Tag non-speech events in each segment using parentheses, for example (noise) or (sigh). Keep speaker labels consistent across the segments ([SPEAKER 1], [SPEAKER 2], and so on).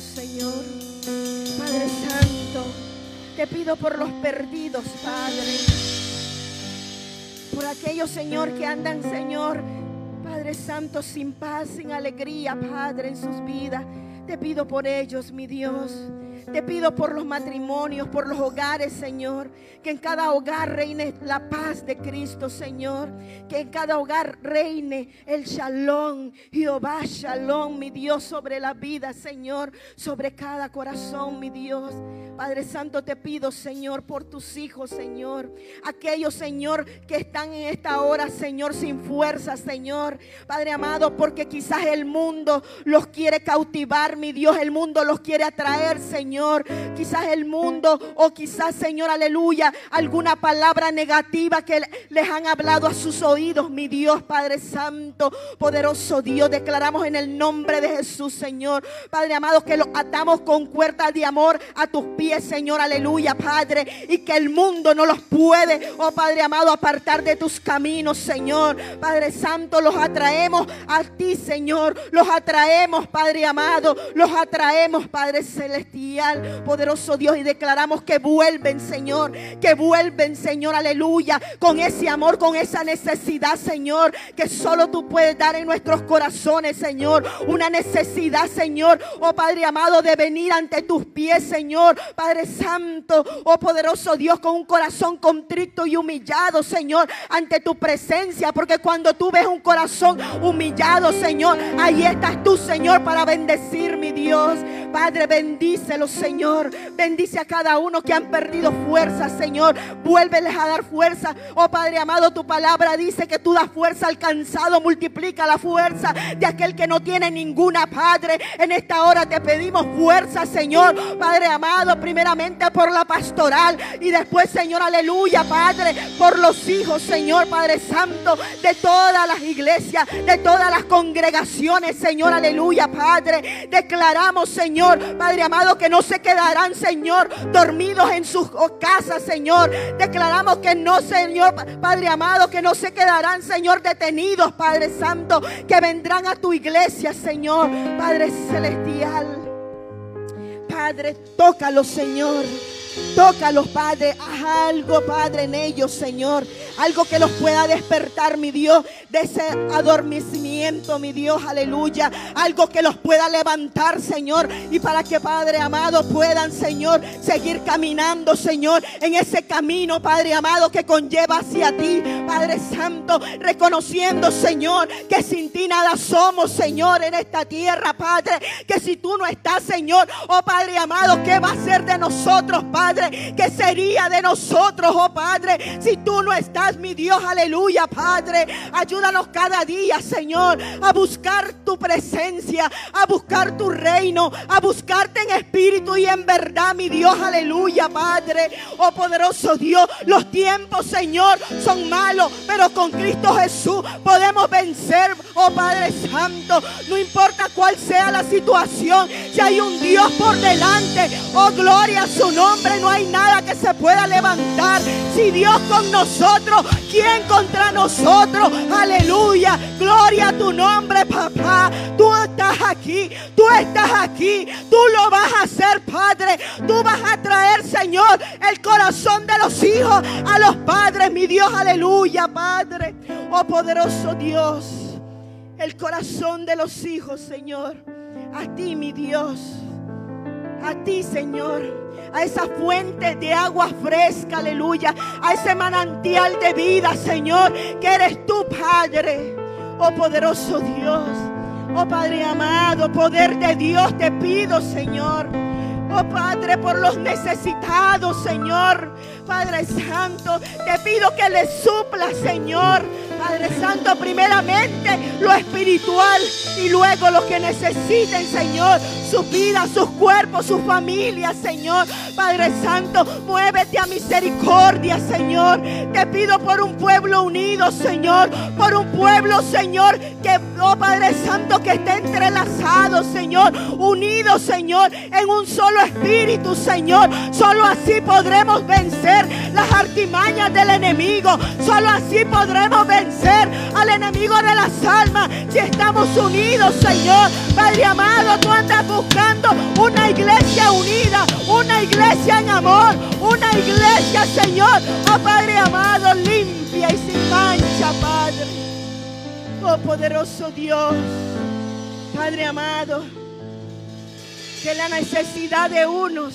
[SPEAKER 1] Señor. Padre Santo, te pido por los perdidos, Padre. Por aquellos, Señor, que andan, Señor, Padre Santo, sin paz, sin alegría, Padre, en sus vidas. Te pido por ellos, mi Dios. Te pido por los matrimonios, por los hogares, Señor. Que en cada hogar reine la paz de Cristo, Señor. Que en cada hogar reine el shalom. Jehová shalom, mi Dios, sobre la vida, Señor. Sobre cada corazón, mi Dios. Padre Santo, te pido, Señor, por tus hijos, Señor. Aquellos, Señor, que están en esta hora, Señor, sin fuerza, Señor. Padre amado, porque quizás el mundo los quiere cautivar, mi Dios. El mundo los quiere atraer, Señor. Quizás el mundo o quizás, Señor, aleluya, alguna palabra negativa que les han hablado a sus oídos, mi Dios, Padre Santo, poderoso Dios. Declaramos en el nombre de Jesús, Señor. Padre amado, que los atamos con cuerdas de amor a tus pies, Señor, aleluya, Padre. Y que el mundo no los puede, oh Padre amado, apartar de tus caminos, Señor. Padre Santo, los atraemos a ti, Señor. Los atraemos, Padre amado. Los atraemos, Padre Celestial poderoso Dios, y declaramos que vuelven, Señor, que vuelven, Señor, aleluya, con ese amor, con esa necesidad, Señor, que solo tú puedes dar en nuestros corazones, Señor, una necesidad, Señor, oh Padre amado, de venir ante tus pies, Señor, Padre Santo, oh poderoso Dios, con un corazón contrito y humillado, Señor, ante tu presencia, porque cuando tú ves un corazón humillado, Señor, ahí estás tú, Señor, para bendecir, mi Dios, Padre, bendícelo, Señor. Bendice a cada uno que han perdido fuerza, Señor. Vuélveles a dar fuerza. Oh Padre amado, tu palabra dice que tú das fuerza al cansado. Multiplica la fuerza de aquel que no tiene ninguna, Padre. En esta hora te pedimos fuerza, Señor. Padre amado, primeramente por la pastoral. Y después, Señor, aleluya, Padre, por los hijos, Señor, Padre Santo, de todas las iglesias, de todas las congregaciones, Señor, aleluya, Padre. Declaramos, Señor, Padre amado, que no se quedarán, Señor, dormidos en sus casas, Señor. Declaramos que no, Señor, Padre amado, que no se quedarán, Señor, detenidos, Padre Santo, que vendrán a tu iglesia, Señor, Padre Celestial. Padre, tócalo, Señor. Tócalos, Padre. Haz algo, Padre, en ellos, Señor. Algo que los pueda despertar, mi Dios, de ese adormecimiento, mi Dios, aleluya. Algo que los pueda levantar, Señor. Y para que, Padre amado, puedan, Señor, seguir caminando, Señor, en ese camino, Padre amado, que conlleva hacia ti, Padre Santo. Reconociendo, Señor, que sin ti somos, Señor, en esta tierra, Padre. Que si tú no estás, Señor, oh Padre amado, ¿qué va a ser de nosotros? Padre, ¿qué sería de nosotros, oh Padre, si tú no estás, mi Dios, aleluya, Padre? Ayúdanos cada día, Señor, a buscar tu presencia, a buscar tu reino, a buscarte en espíritu y en verdad, mi Dios, aleluya, Padre. Oh poderoso Dios, los tiempos, Señor, son malos, pero con Cristo Jesús podemos vencer, oh Padre Santo. No importa cuál sea la situación, si hay un Dios por delante, oh gloria a su nombre, no hay nada que se pueda levantar. Si Dios con nosotros, ¿quién contra nosotros? Aleluya, gloria a tu nombre, papá. Tú estás aquí, tú estás aquí, tú lo vas a hacer, Padre. Tú vas a traer, Señor, el corazón de los hijos a los padres, mi Dios, aleluya, Padre. Oh poderoso Dios, el corazón de los hijos, Señor, a ti, mi Dios, a ti, Señor a esa fuente de agua fresca, aleluya, a ese manantial de vida, Señor, que eres tu Padre, oh poderoso Dios, oh Padre amado, poder de Dios, te pido, Señor. Oh Padre, por los necesitados, Señor. Padre Santo, te pido que le supla, Señor. Padre Santo, primeramente lo espiritual y luego lo que necesiten, Señor, su vida, sus cuerpos, sus familias, Señor. Padre Santo, muévete a misericordia, Señor. Te pido por un pueblo unido, Señor. Por un pueblo, Señor, que, oh Padre Santo, que esté entrelazado, Señor. Unido, Señor, en un solo espíritu, Señor. Solo así podremos vencer las artimañas del enemigo. Solo así podremos vencer al enemigo de las almas. Si estamos unidos, Señor. Padre amado, tú andas buscando una iglesia unida, una iglesia en amor, una iglesia, Señor, oh Padre amado, limpia y sin mancha, Padre. Oh poderoso Dios, Padre amado, que la necesidad de unos,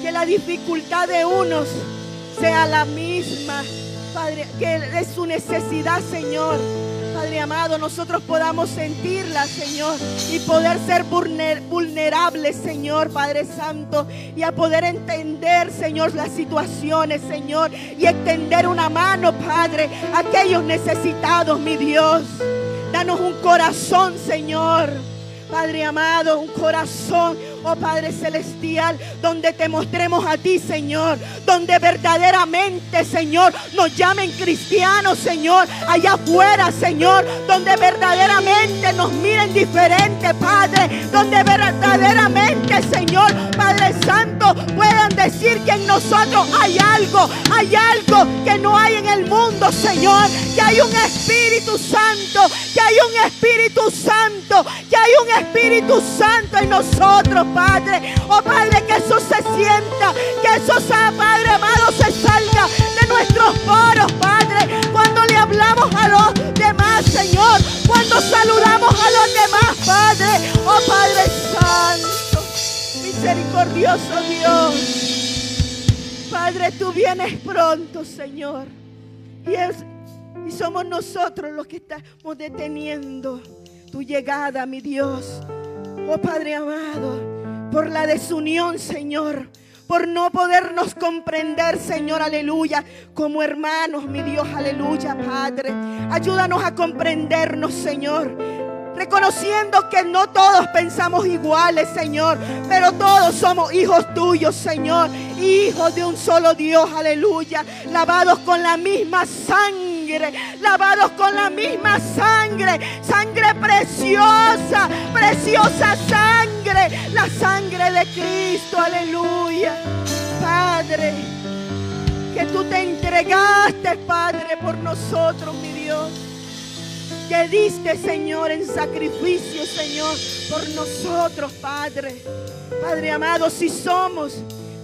[SPEAKER 1] que la dificultad de unos sea la misma, Padre, que es su necesidad, Señor Padre amado, nosotros podamos sentirla, Señor, y poder ser vulnerables, Señor, Padre Santo, y a poder entender, Señor, las situaciones, Señor, y extender una mano, Padre, a aquellos necesitados, mi Dios. Danos un corazón, Señor. Padre amado, un corazón oh Padre Celestial, donde te mostremos a ti, Señor, donde verdaderamente, Señor, nos llamen cristianos, Señor, allá afuera, Señor, donde verdaderamente nos miren diferente, Padre, donde verdaderamente, Señor, Padre Santo, puedan decir que en nosotros hay algo, hay algo que no hay en el mundo, Señor, que hay un Espíritu Santo, que hay un Espíritu Santo, que hay un Espíritu Santo en nosotros, Padre. Oh Padre, que eso se sienta, que eso sea, Padre amado, se salga de nuestros poros, Padre. Cuando le hablamos a los demás, Señor. Cuando saludamos a los demás, Padre. Oh Padre Santo, misericordioso Dios. Padre, tú vienes pronto, Señor. Y, es, y somos nosotros los que estamos deteniendo tu llegada, mi Dios. Oh Padre amado por la desunión, Señor. Por no podernos comprender, Señor, aleluya, como hermanos, mi Dios, aleluya, Padre. Ayúdanos a comprendernos, Señor. Reconociendo que no todos pensamos iguales, Señor, pero todos somos hijos tuyos, Señor. Hijos de un solo Dios, aleluya. Lavados con la misma sangre lavados con la misma sangre, sangre preciosa, preciosa sangre, la sangre de Cristo, aleluya. Padre, que tú te entregaste, Padre, por nosotros, mi Dios. Que diste, Señor, en sacrificio, Señor, por nosotros, Padre. Padre amado, si somos,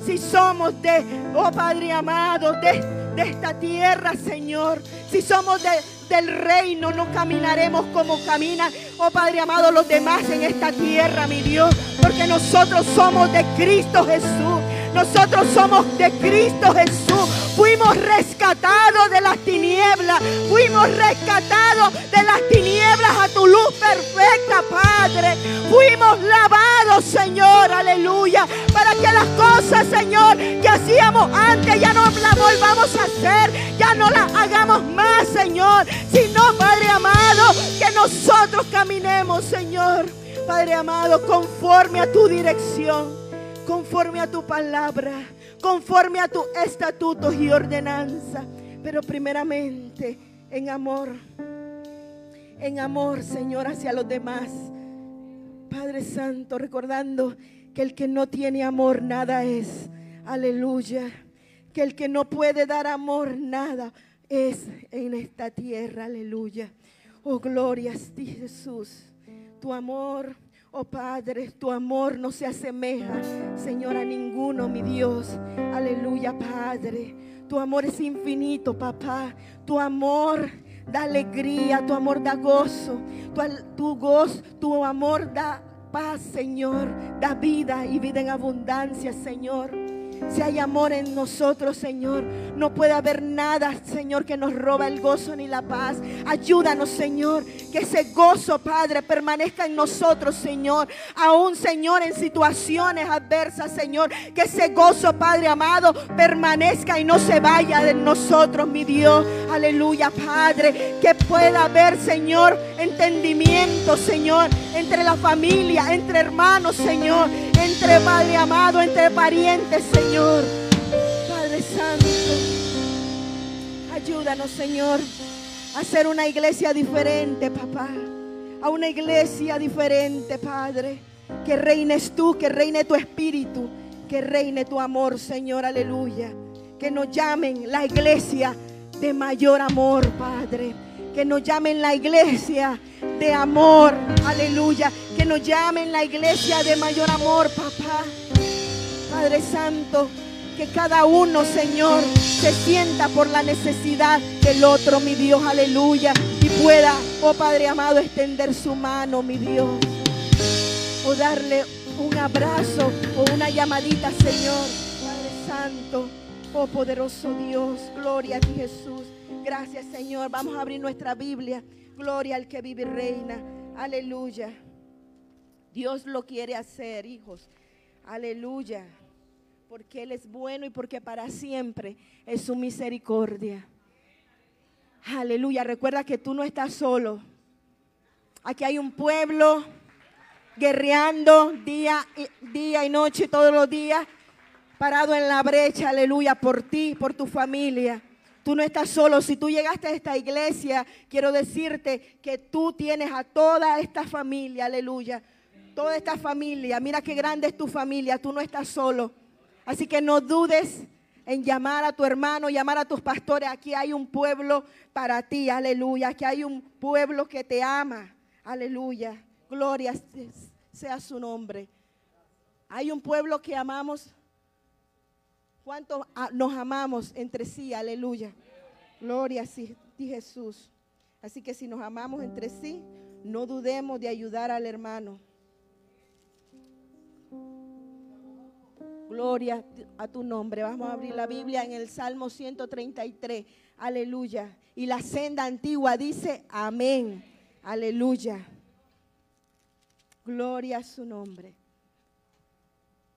[SPEAKER 1] si somos de, oh Padre amado, de de esta tierra, Señor. Si somos del reino, no caminaremos como caminan, oh Padre amado, los demás en esta tierra, mi Dios. Porque nosotros somos de Cristo Jesús. Nosotros somos de Cristo Jesús. Fuimos rescatados de las tinieblas. Fuimos rescatados de las tinieblas a tu luz perfecta, Padre. Fuimos lavados, Señor, aleluya, para que las cosas, Señor, que hacíamos antes ya no las volvamos a hacer, ya no las hagamos más, Señor, sino, Padre amado, que nosotros caminemos, Señor, Padre amado, conforme a tu dirección, conforme a tu palabra, conforme a tus estatutos y ordenanza, pero primeramente en amor, en amor, Señor, hacia los demás Padre Santo, recordando que el que no tiene amor nada es. Aleluya. Que el que no puede dar amor nada es en esta tierra. Aleluya. Oh, gloria a ti, Jesús. Tu amor, oh Padre, tu amor no se asemeja, Señor, a ninguno, mi Dios. Aleluya, Padre. Tu amor es infinito, papá. Tu amor da alegría, tu amor da gozo, tu, tu gozo, tu amor da paz, Señor, da vida y vida en abundancia, Señor. Si hay amor en nosotros, Señor, no puede haber nada, Señor, que nos roba el gozo ni la paz. Ayúdanos, Señor, que ese gozo, Padre, permanezca en nosotros, Señor. Aún, Señor, en situaciones adversas, Señor, que ese gozo, Padre amado, permanezca y no se vaya de nosotros, mi Dios. Aleluya, Padre. Que pueda haber, Señor, entendimiento, Señor, entre la familia, entre hermanos, Señor, entre Padre amado, entre parientes, Señor. Padre Santo, ayúdanos, Señor, a ser una iglesia diferente, papá. A una iglesia diferente, Padre. Que reines tú, que reine tu espíritu, que reine tu amor, Señor, aleluya. Que nos llamen la iglesia de mayor amor, Padre. Que nos llamen la iglesia de amor, aleluya. Que nos llamen la iglesia de mayor amor, papá. Padre Santo, que cada uno, Señor, se sienta por la necesidad del otro, mi Dios, aleluya. Y pueda, oh Padre amado, extender su mano, mi Dios. O darle un abrazo o una llamadita, Señor. Padre Santo, oh poderoso Dios, gloria a ti Jesús. Gracias, Señor. Vamos a abrir nuestra Biblia. Gloria al que vive y reina. Aleluya. Dios lo quiere hacer, hijos. Aleluya porque Él es bueno y porque para siempre es su misericordia. Aleluya, recuerda que tú no estás solo. Aquí hay un pueblo guerreando día y, día y noche, todos los días, parado en la brecha, aleluya, por ti, por tu familia. Tú no estás solo. Si tú llegaste a esta iglesia, quiero decirte que tú tienes a toda esta familia, aleluya. Toda esta familia, mira qué grande es tu familia, tú no estás solo. Así que no dudes en llamar a tu hermano, llamar a tus pastores. Aquí hay un pueblo para ti, aleluya. Aquí hay un pueblo que te ama, aleluya. Gloria sea su nombre. Hay un pueblo que amamos. ¿Cuántos nos amamos entre sí? Aleluya. Gloria a ti, Jesús. Así que si nos amamos entre sí, no dudemos de ayudar al hermano. Gloria a tu nombre. Vamos a abrir la Biblia en el Salmo 133. Aleluya. Y la senda antigua dice, amén. Aleluya. Gloria a su nombre.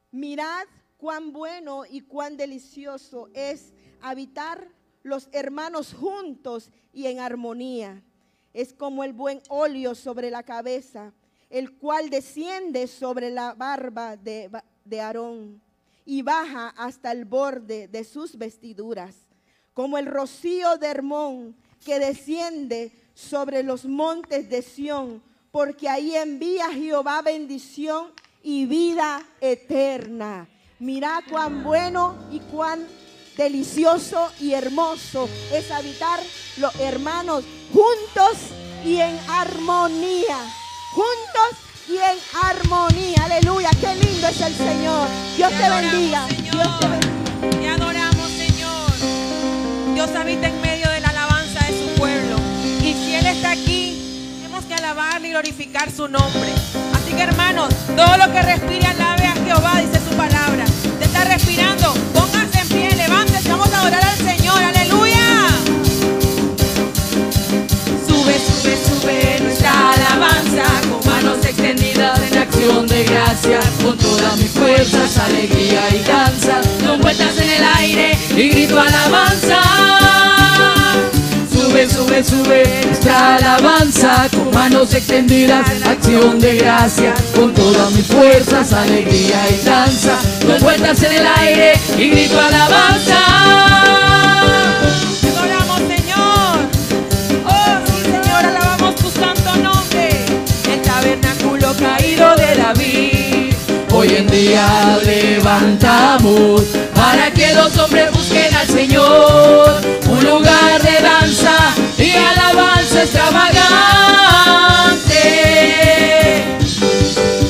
[SPEAKER 1] Mirad cuán bueno y cuán delicioso es habitar los hermanos juntos y en armonía. Es como el buen óleo sobre la cabeza, el cual desciende sobre la barba de, de Aarón y baja hasta el borde de sus vestiduras, como el rocío de Hermón que desciende sobre los montes de Sión, porque ahí envía Jehová bendición y vida eterna. Mira cuán bueno y cuán delicioso y hermoso es habitar los hermanos juntos y en armonía. Juntos y en armonía. Aleluya, qué lindo es el Señor. Dios te, bendiga. Dios te bendiga.
[SPEAKER 2] Te adoramos, Señor. Dios habita en medio de la alabanza de su pueblo. Y si Él está aquí, tenemos que alabar y glorificar su nombre. Así que hermanos, todo lo que respire alabe a Jehová, dice su palabra respirando, pónganse en pie, levántense, vamos a adorar al Señor, aleluya. Sube, sube, sube nuestra alabanza, con manos extendidas en acción de
[SPEAKER 3] gracia, con todas mis fuerzas, alegría y danza, con vueltas en el aire y grito alabanza
[SPEAKER 2] sube, sube, sube esta alabanza con manos extendidas, acción de gracia, con todas mis fuerzas,
[SPEAKER 3] alegría y danza, con vueltas en el aire y grito alabanza. Día levantamos para que los hombres busquen al Señor, un lugar de danza y alabanza extravagante.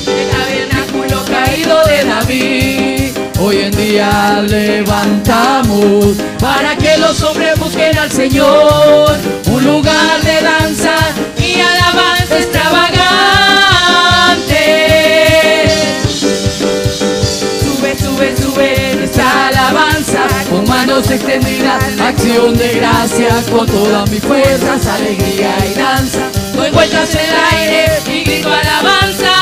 [SPEAKER 3] El tabernáculo caído de David. Hoy en día levantamos para que los hombres busquen al Señor, un lugar de danza alabanza con manos extendidas, acción de gracias con todas mis fuerzas, alegría y danza. Doy vueltas en el aire y grito alabanza.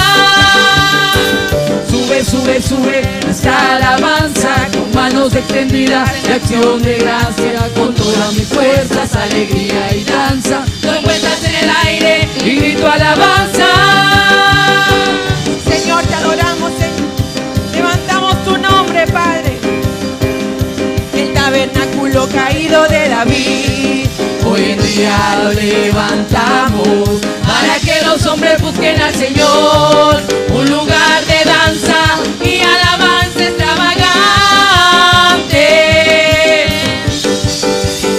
[SPEAKER 3] Sube, sube, sube nuestra alabanza con manos extendidas y acción de gracia con todas mis fuerzas, alegría y danza. Doy vueltas en el aire y grito alabanza.
[SPEAKER 2] Señor, te adoramos, tabernáculo caído de David.
[SPEAKER 3] Hoy en día lo levantamos para que los hombres busquen al Señor, un lugar de danza y alabanza extravagante.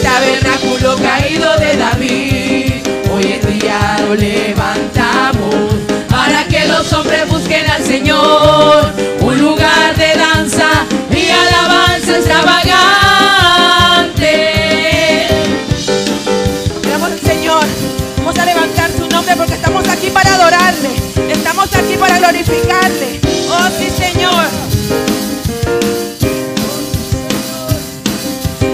[SPEAKER 3] Tabernáculo caído de David, hoy en día lo levantamos para que los hombres busquen al Señor, un lugar de danza y alabanza extravagante.
[SPEAKER 2] Porque estamos aquí para adorarle. Estamos aquí para glorificarle. Oh, sí, Señor.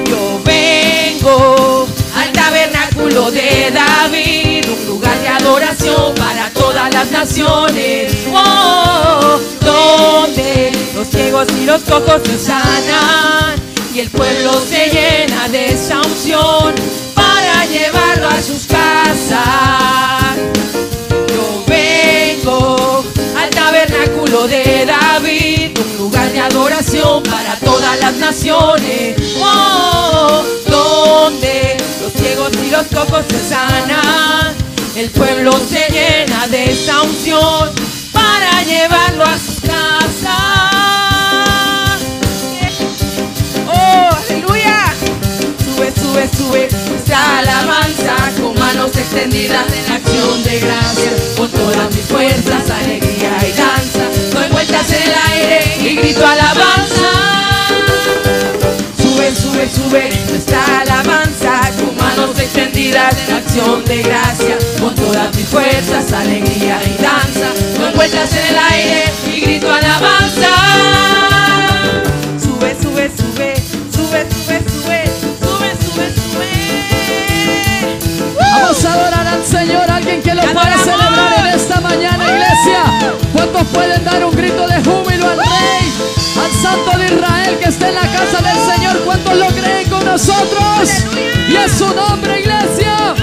[SPEAKER 3] Yo vengo al tabernáculo de David, un lugar de adoración para todas las naciones. Oh, donde
[SPEAKER 2] Los ciegos y los cojos
[SPEAKER 3] se sanan y el pueblo se llena de esa unción naciones. Oh, donde los ciegos y los cojos se sanan, el pueblo se llena de esa unción para llevarlo a sus casas.
[SPEAKER 2] Oh, aleluya.
[SPEAKER 3] Sube, sube, sube nuestra alabanza con manos extendidas en acción de gracia, con todas mis fuerzas, alegría y danza. Doy vueltas en el aire y grito alabanza. Sube, sube, sube nuestra alabanza con manos extendidas en acción de gracia, con todas mis fuerzas, alegría y danza. Doy vueltas en el aire y grito alabanza.
[SPEAKER 2] Sube, sube, sube. Sube, sube, sube. Sube, sube, sube.
[SPEAKER 4] Vamos a adorar al Señor, alguien que lo
[SPEAKER 2] ¡Te
[SPEAKER 4] pueda celebrar en esta mañana, iglesia. ¿Cuántos pueden dar un grito de júbilo al Rey, al Santo de Israel que está en la casa del Señor? Nosotros? Y es su nombre, iglesia.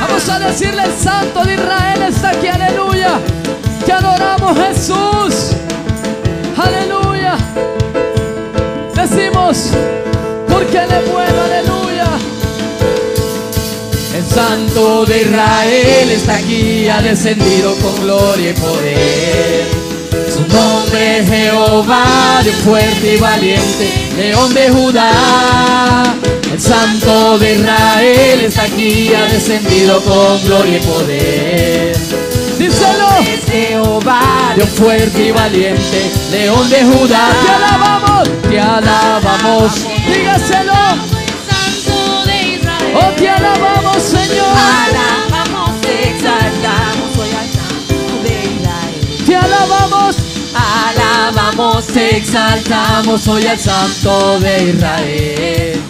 [SPEAKER 4] Vamos a decirle el Santo de Israel está aquí, aleluya. Te adoramos Jesús. Aleluya. Decimos, porque Él es aleluya.
[SPEAKER 3] El Santo de Israel está aquí, ha descendido con gloria y poder. Nombre Jehová, Dios fuerte y valiente, León de Judá. El Santo de Israel está aquí, ha descendido con gloria y poder.
[SPEAKER 4] Díselo.
[SPEAKER 3] Es Jehová, Dios fuerte y valiente, León de Judá.
[SPEAKER 4] Te alabamos.
[SPEAKER 3] Te alabamos.
[SPEAKER 4] Dígaselo.
[SPEAKER 5] Santo de Israel.
[SPEAKER 4] Oh, te alabamos, Señor.
[SPEAKER 5] Alabamos, te exaltamos hoy al Santo de Israel.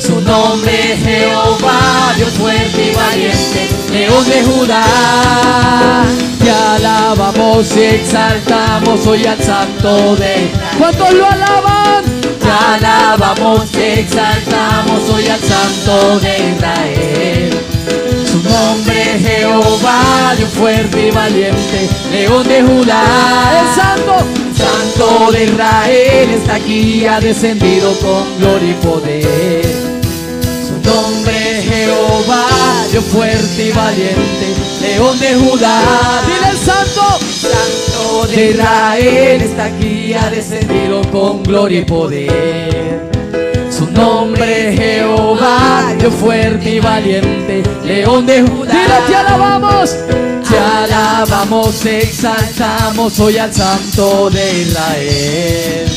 [SPEAKER 3] Su nombre es Jehová, Dios fuerte y valiente, León de Judá. Te alabamos y exaltamos hoy al Santo de Israel.
[SPEAKER 4] ¿Cuántos lo alaban?
[SPEAKER 3] Te alabamos, te exaltamos hoy al Santo de Israel. Su nombre es Jehová, Dios
[SPEAKER 5] fuerte y valiente, león de Judá. El santo, santo de Israel está aquí, ha descendido con gloria y poder. Su nombre es Jehová, Dios fuerte y valiente, león de Judá. Dile el santo, santo de Israel está aquí, ha descendido con gloria y poder. Nombre Jehová, Dios fuerte y valiente, león de Judá. Dile, te alabamos, te alabamos, exaltamos hoy al santo de Israel.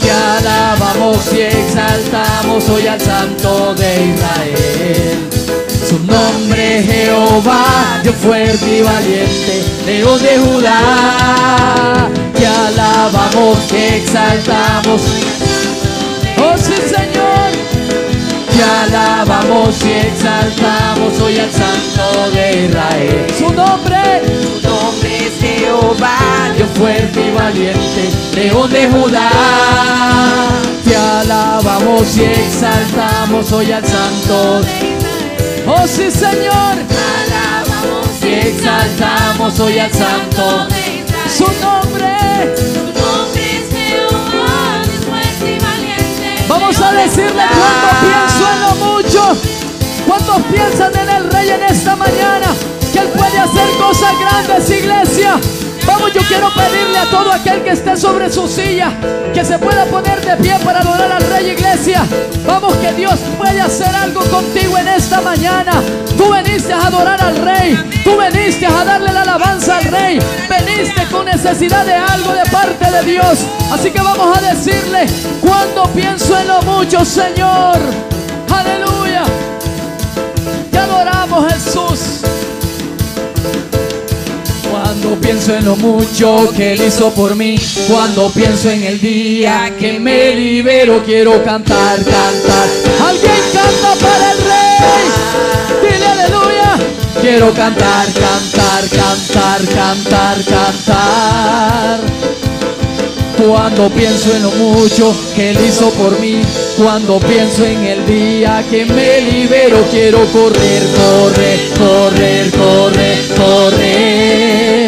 [SPEAKER 5] Te alabamos y exaltamos hoy al santo de Israel. Su nombre Jehová, Dios fuerte y valiente, león de Judá. Te alabamos, exaltamos. Oh sí Señor, te alabamos y exaltamos hoy al Santo de Israel. Su nombre,
[SPEAKER 6] Tu nombre es Jehová,
[SPEAKER 5] Dios fuerte y valiente, León de Judá. Te alabamos y exaltamos hoy al Santo. Oh sí Señor,
[SPEAKER 6] alabamos
[SPEAKER 5] y exaltamos hoy al Santo. Su nombre.
[SPEAKER 6] Tu nombre
[SPEAKER 5] Vamos a decirle cuánto pienso en lo mucho. ¿Cuántos piensan en el Rey en esta mañana? Que Él puede hacer cosas grandes, iglesia. Vamos, yo quiero pedirle a todo aquel que esté sobre su silla que se pueda poner de pie para adorar al Rey, iglesia. Vamos, que Dios puede hacer algo contigo en esta mañana. Tú veniste a adorar al Rey. Tú veniste a darle la alabanza al Rey. Veniste con necesidad de algo de parte de Dios. Así que vamos a decirle, cuando pienso en lo mucho, Señor. Aleluya. Te adoramos, Jesús. Cuando pienso en lo mucho que Él hizo por mí, cuando pienso en el día que me libero, quiero cantar, cantar. Alguien canta para el Rey, dile aleluya. Quiero cantar, cantar, cantar, cantar, cantar. Cuando pienso en lo mucho que Él hizo por mí, cuando pienso en el día que me libero, quiero correr, correr, correr, correr, correr.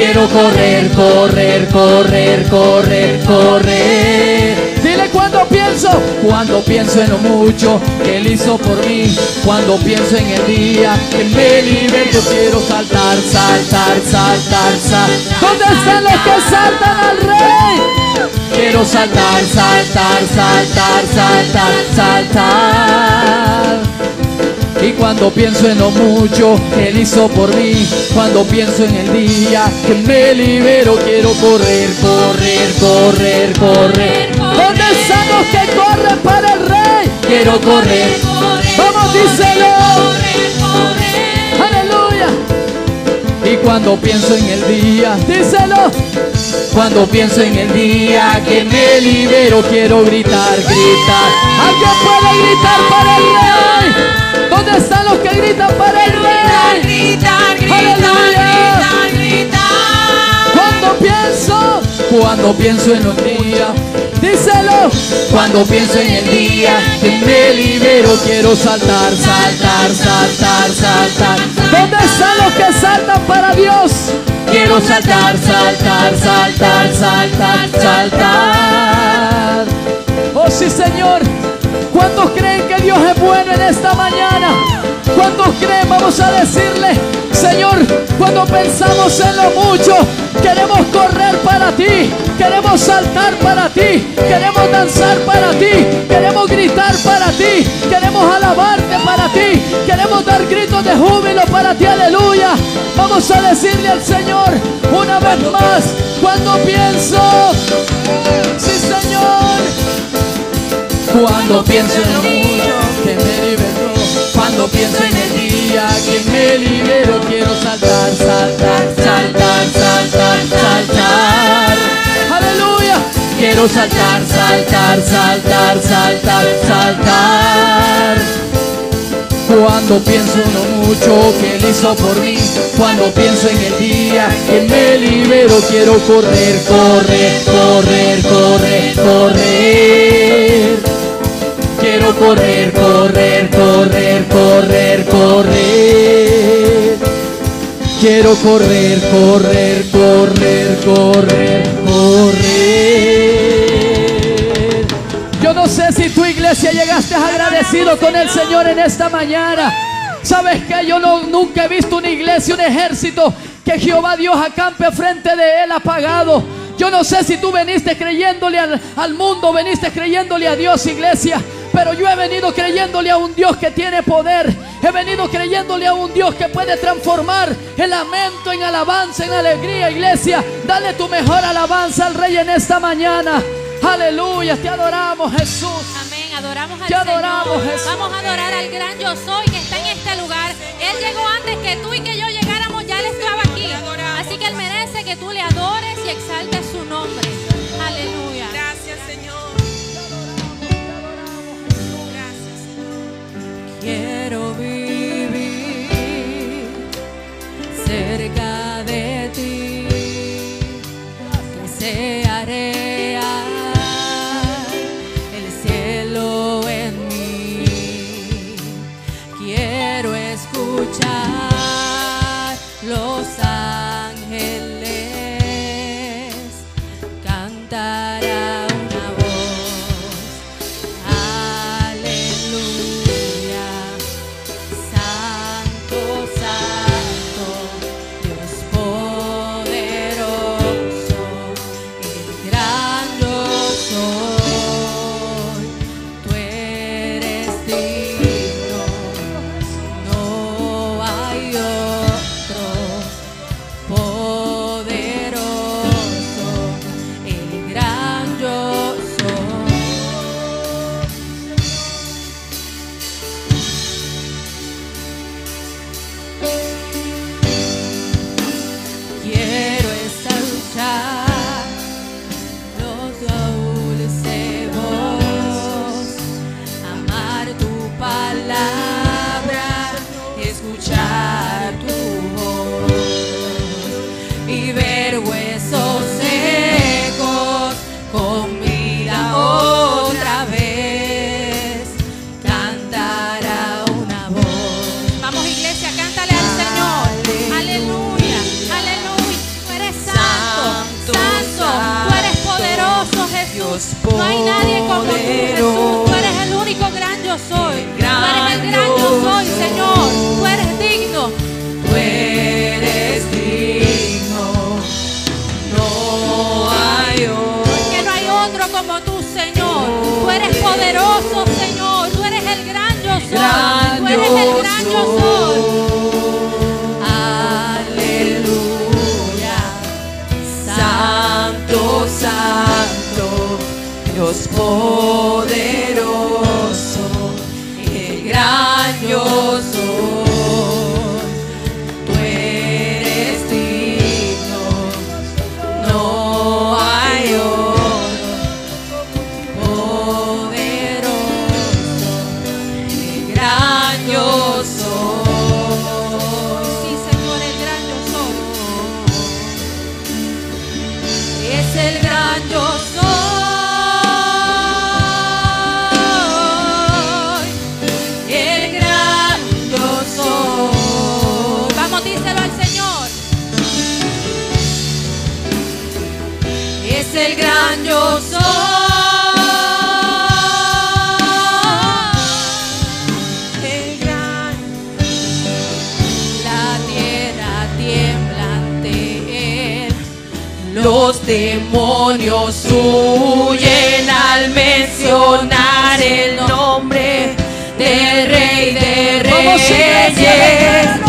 [SPEAKER 5] Quiero correr, correr, correr, correr, correr. Dile cuando pienso, cuando pienso en lo mucho que Él hizo por mí, cuando pienso en el día que me libero, yo quiero saltar, saltar, saltar, saltar. ¿Dónde están los que saltan al Rey? Quiero saltar, saltar, saltar, saltar, saltar. Y cuando pienso en lo mucho que Él hizo por mí, cuando pienso en el día que me libero, quiero correr, correr, correr, correr. ¿Dónde están que corren para el Rey? Quiero correr. Vamos, díselo. Aleluya. Y cuando pienso en el día, díselo. Cuando pienso en el día que me libero, quiero gritar, gritar. ¿Alguien puede gritar para el Rey? ¿Dónde están los que gritan para el Rey?
[SPEAKER 6] Gritar, gritar, gritar, gritar.
[SPEAKER 5] Cuando pienso, cuando pienso en los días, díselo. Cuando pienso en el día que me libero, quiero saltar, saltar, saltar, saltar. ¿Dónde están los que saltan para Dios? Quiero saltar, saltar, saltar, saltar, saltar. Oh sí, Señor. ¿Cuántos creen que Dios es bueno en esta mañana? ¿Cuántos creen? Vamos a decirle, Señor, cuando pensamos en lo mucho, queremos correr para ti, queremos saltar para ti, queremos danzar para ti, queremos gritar para ti, queremos alabarte para ti, queremos dar gritos de júbilo para ti, aleluya. Vamos a decirle al Señor una vez más, cuando pienso, sí Señor, cuando pienso en lo mucho que me liberó, cuando pienso en el día que me libero, quiero saltar, saltar, saltar, saltar, saltar. Aleluya. Quiero saltar, saltar, saltar, saltar, saltar. Cuando pienso en lo mucho que Él hizo por mí, cuando pienso en el día que me libero, quiero correr, correr, correr, correr, correr. Correr, correr, correr, correr, correr. Quiero correr, correr, correr, correr, correr. Yo no sé si tu iglesia llegaste agradecido con el Señor en esta mañana. ¿Sabes que Yo no, nunca he visto una iglesia, un ejército que Jehová Dios acampe frente de él apagado. Yo no sé si tú veniste creyéndole al, al mundo, veniste creyéndole a Dios, iglesia. Pero yo he venido creyéndole a un Dios que tiene poder. He venido creyéndole a un Dios que puede transformar el lamento en alabanza, en alegría, iglesia. Dale tu mejor alabanza al Rey en esta mañana. Aleluya, te adoramos Jesús.
[SPEAKER 7] Amén, adoramos al
[SPEAKER 5] Te adoramos,
[SPEAKER 7] Señor.
[SPEAKER 5] Jesús.
[SPEAKER 7] Vamos a adorar al gran yo soy que está en este lugar. Él llegó antes que tú y que yo llegáramos, ya Él estaba aquí. Así que Él merece que tú le adores y exaltes
[SPEAKER 3] Quiero vivir cerca de ti, que demonios huyen al mencionar el nombre del Rey de Reyes.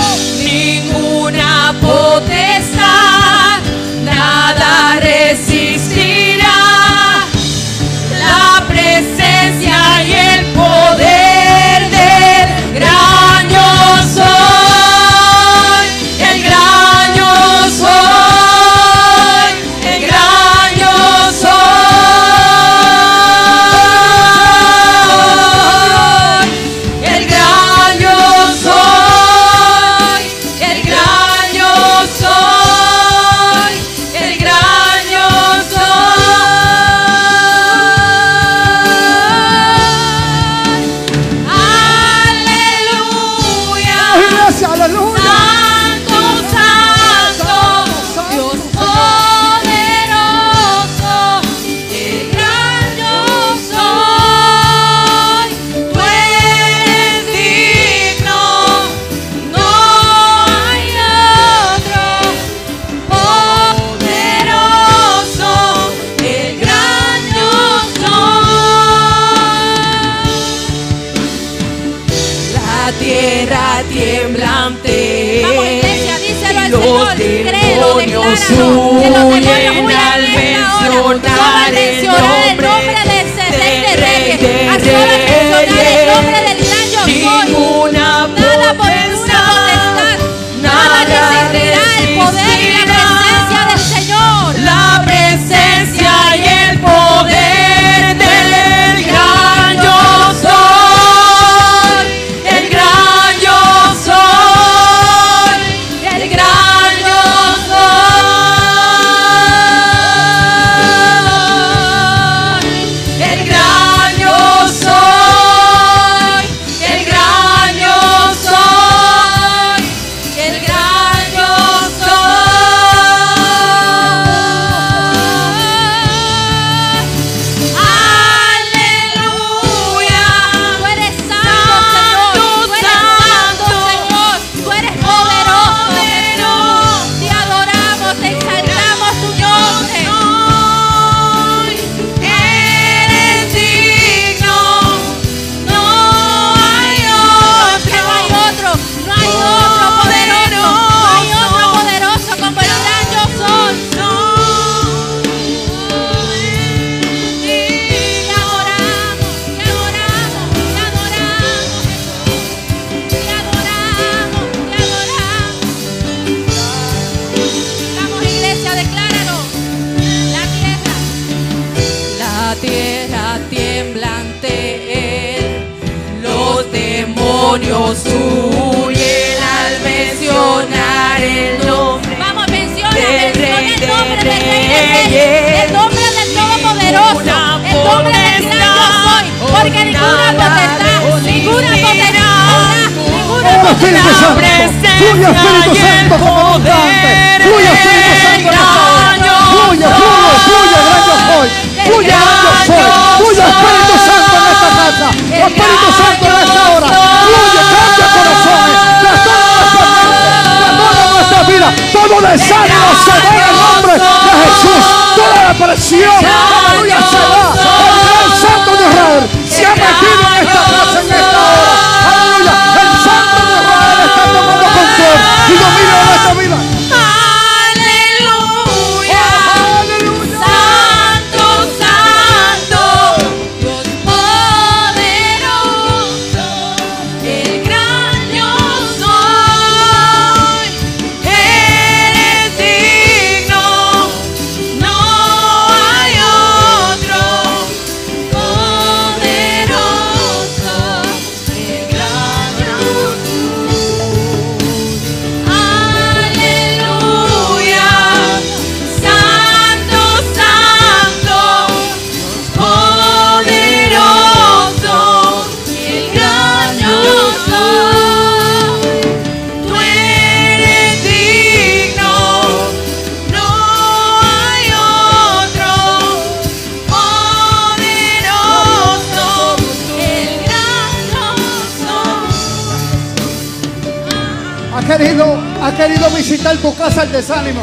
[SPEAKER 8] desánimo.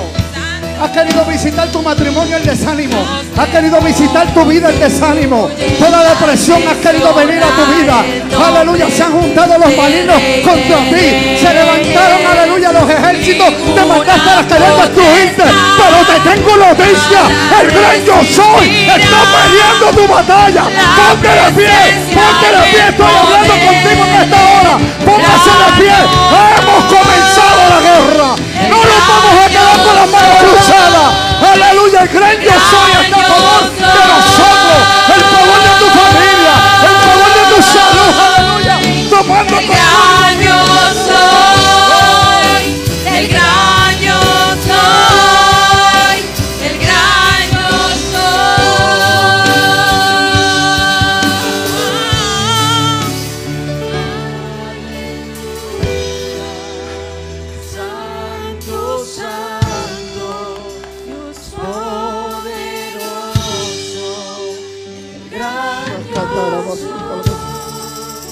[SPEAKER 8] Ha querido visitar tu matrimonio el desánimo. Ha querido visitar tu vida el desánimo. Toda depresión ha querido venir a tu vida. Aleluya, se han juntado los malignos contra ti. Se levantaron, aleluya, los ejércitos. Te mandaste para querer destruirte. Pero te tengo noticia. El gran yo soy. Está perdiendo tu batalla. Ponte de pie. Ponte de pie. Estoy hablando contigo en esta hora. Póngase de pie. Hemos comenzado la guerra siempre vamos a quedar con las manos cruzadas. Aleluya, el gran yo soy está a favor de nosotros, el favor de tu familia, el favor de tu salud. Aleluya, tomando control.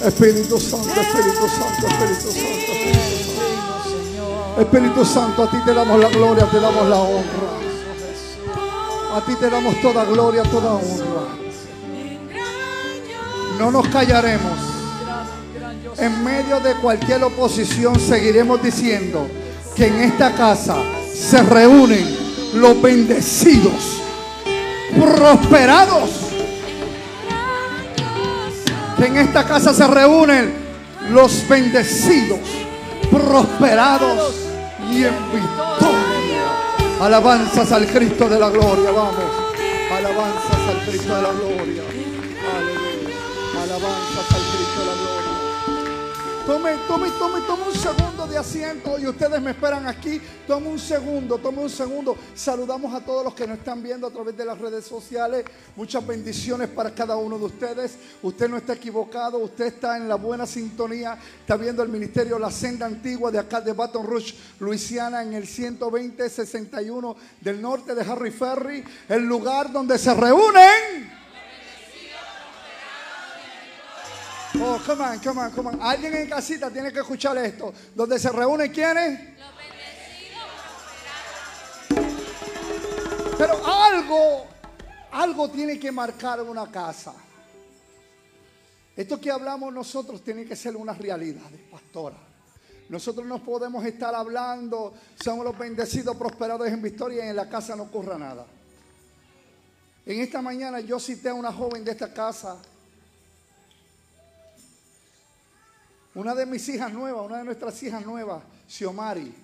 [SPEAKER 8] Espíritu Santo, Espíritu Santo, Espíritu Santo, Espíritu Santo. A ti te damos la gloria, te damos la honra. A ti te damos toda gloria, toda honra. No nos callaremos. En medio de cualquier oposición seguiremos diciendo que en esta casa se reúnen los bendecidos, prosperados que en esta casa se reúnen los bendecidos, prosperados y en victoria. Alabanzas al Cristo de la gloria, vamos. Alabanzas al Cristo de la gloria. Tome, tome, tome, tome un segundo de asiento y ustedes me esperan aquí. Tome un segundo, tome un segundo. Saludamos a todos los que nos están viendo a través de las redes sociales. Muchas bendiciones para cada uno de ustedes. Usted no está equivocado, usted está en la buena sintonía. Está viendo el ministerio La Senda Antigua de acá de Baton Rouge, Luisiana, en el 120-61 del norte de Harry Ferry, el lugar donde se reúnen. Oh, come on, come on, come on. Alguien en casita tiene que escuchar esto. Donde se reúnen quiénes? Pero algo, algo tiene que marcar una casa. Esto que hablamos nosotros tiene que ser una realidad, pastora. Nosotros no podemos estar hablando, somos los bendecidos, prosperados en victoria y en la casa no ocurra nada. En esta mañana yo cité a una joven de esta casa Una de mis hijas nuevas, una de nuestras hijas nuevas, Xiomari.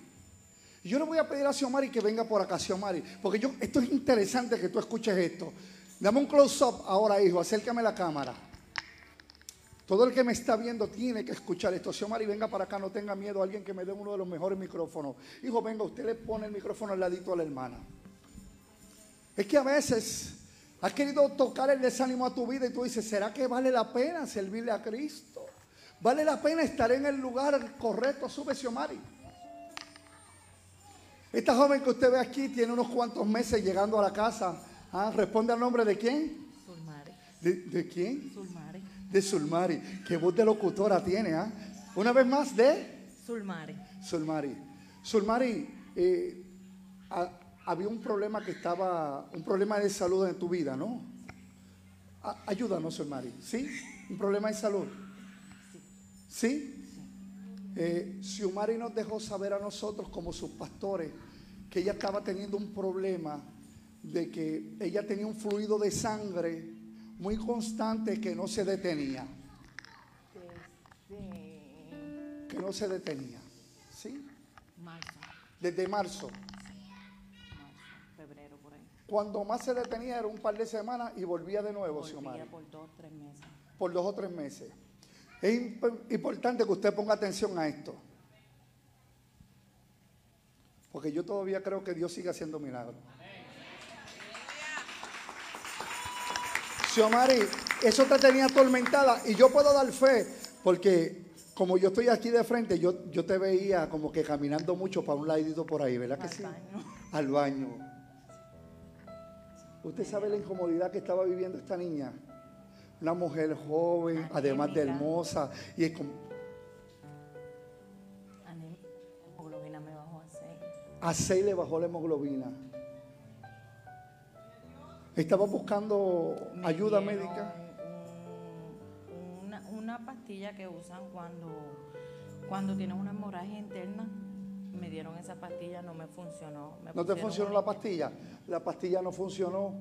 [SPEAKER 8] Yo le voy a pedir a Xiomari que venga por acá, Xiomari. Porque yo, esto es interesante que tú escuches esto. Dame un close-up ahora, hijo. Acércame la cámara. Todo el que me está viendo tiene que escuchar esto. Xiomari, venga para acá, no tenga miedo. Alguien que me dé uno de los mejores micrófonos. Hijo, venga, usted le pone el micrófono al ladito a la hermana. Es que a veces has querido tocar el desánimo a tu vida y tú dices, ¿será que vale la pena servirle a Cristo? Vale la pena estar en el lugar correcto. Sube Xiomari. Esta joven que usted ve aquí tiene unos cuantos meses llegando a la casa. Ah, ¿Responde al nombre de quién?
[SPEAKER 6] Sulmari.
[SPEAKER 8] ¿De, de quién?
[SPEAKER 6] Sulmari.
[SPEAKER 8] De Sulmari. Qué voz de locutora tiene, ¿ah? Una vez más de
[SPEAKER 6] Sulmari.
[SPEAKER 8] Sulmari. Sulmari, eh, ha- había un problema que estaba, un problema de salud en tu vida, ¿no? A- ayúdanos, Sulmari. ¿Sí? Un problema de salud. ¿Sí? Eh, Xiomari nos dejó saber a nosotros como sus pastores que ella estaba teniendo un problema de que ella tenía un fluido de sangre muy constante que no se detenía. Que no se detenía. ¿Sí?
[SPEAKER 6] Marzo.
[SPEAKER 8] Desde marzo.
[SPEAKER 6] Febrero, por ahí.
[SPEAKER 8] Cuando más se detenía era un par de semanas y volvía de nuevo,
[SPEAKER 6] Volvía
[SPEAKER 8] Xiomari.
[SPEAKER 6] por dos, tres meses.
[SPEAKER 8] por dos o tres meses. Es imp- importante que usted ponga atención a esto. Porque yo todavía creo que Dios sigue haciendo milagros. Xiomari, eso te tenía atormentada y yo puedo dar fe porque como yo estoy aquí de frente, yo, yo te veía como que caminando mucho para un ladito por ahí, ¿verdad que
[SPEAKER 6] Al
[SPEAKER 8] sí?
[SPEAKER 6] baño.
[SPEAKER 8] Al baño. ¿Usted sabe la incomodidad que estaba viviendo esta niña? Una mujer joven, además de hermosa, y es como,
[SPEAKER 6] Anem- Hemoglobina me bajó a seis.
[SPEAKER 8] a 6 le bajó la hemoglobina. Estaba buscando
[SPEAKER 6] Me
[SPEAKER 8] ayuda médica.
[SPEAKER 6] un- una, una pastilla que usan cuando, cuando tienes una hemorragia interna. Me dieron esa pastilla, no me funcionó. Me
[SPEAKER 8] ¿No te funcionó la pastilla? La pastilla no funcionó.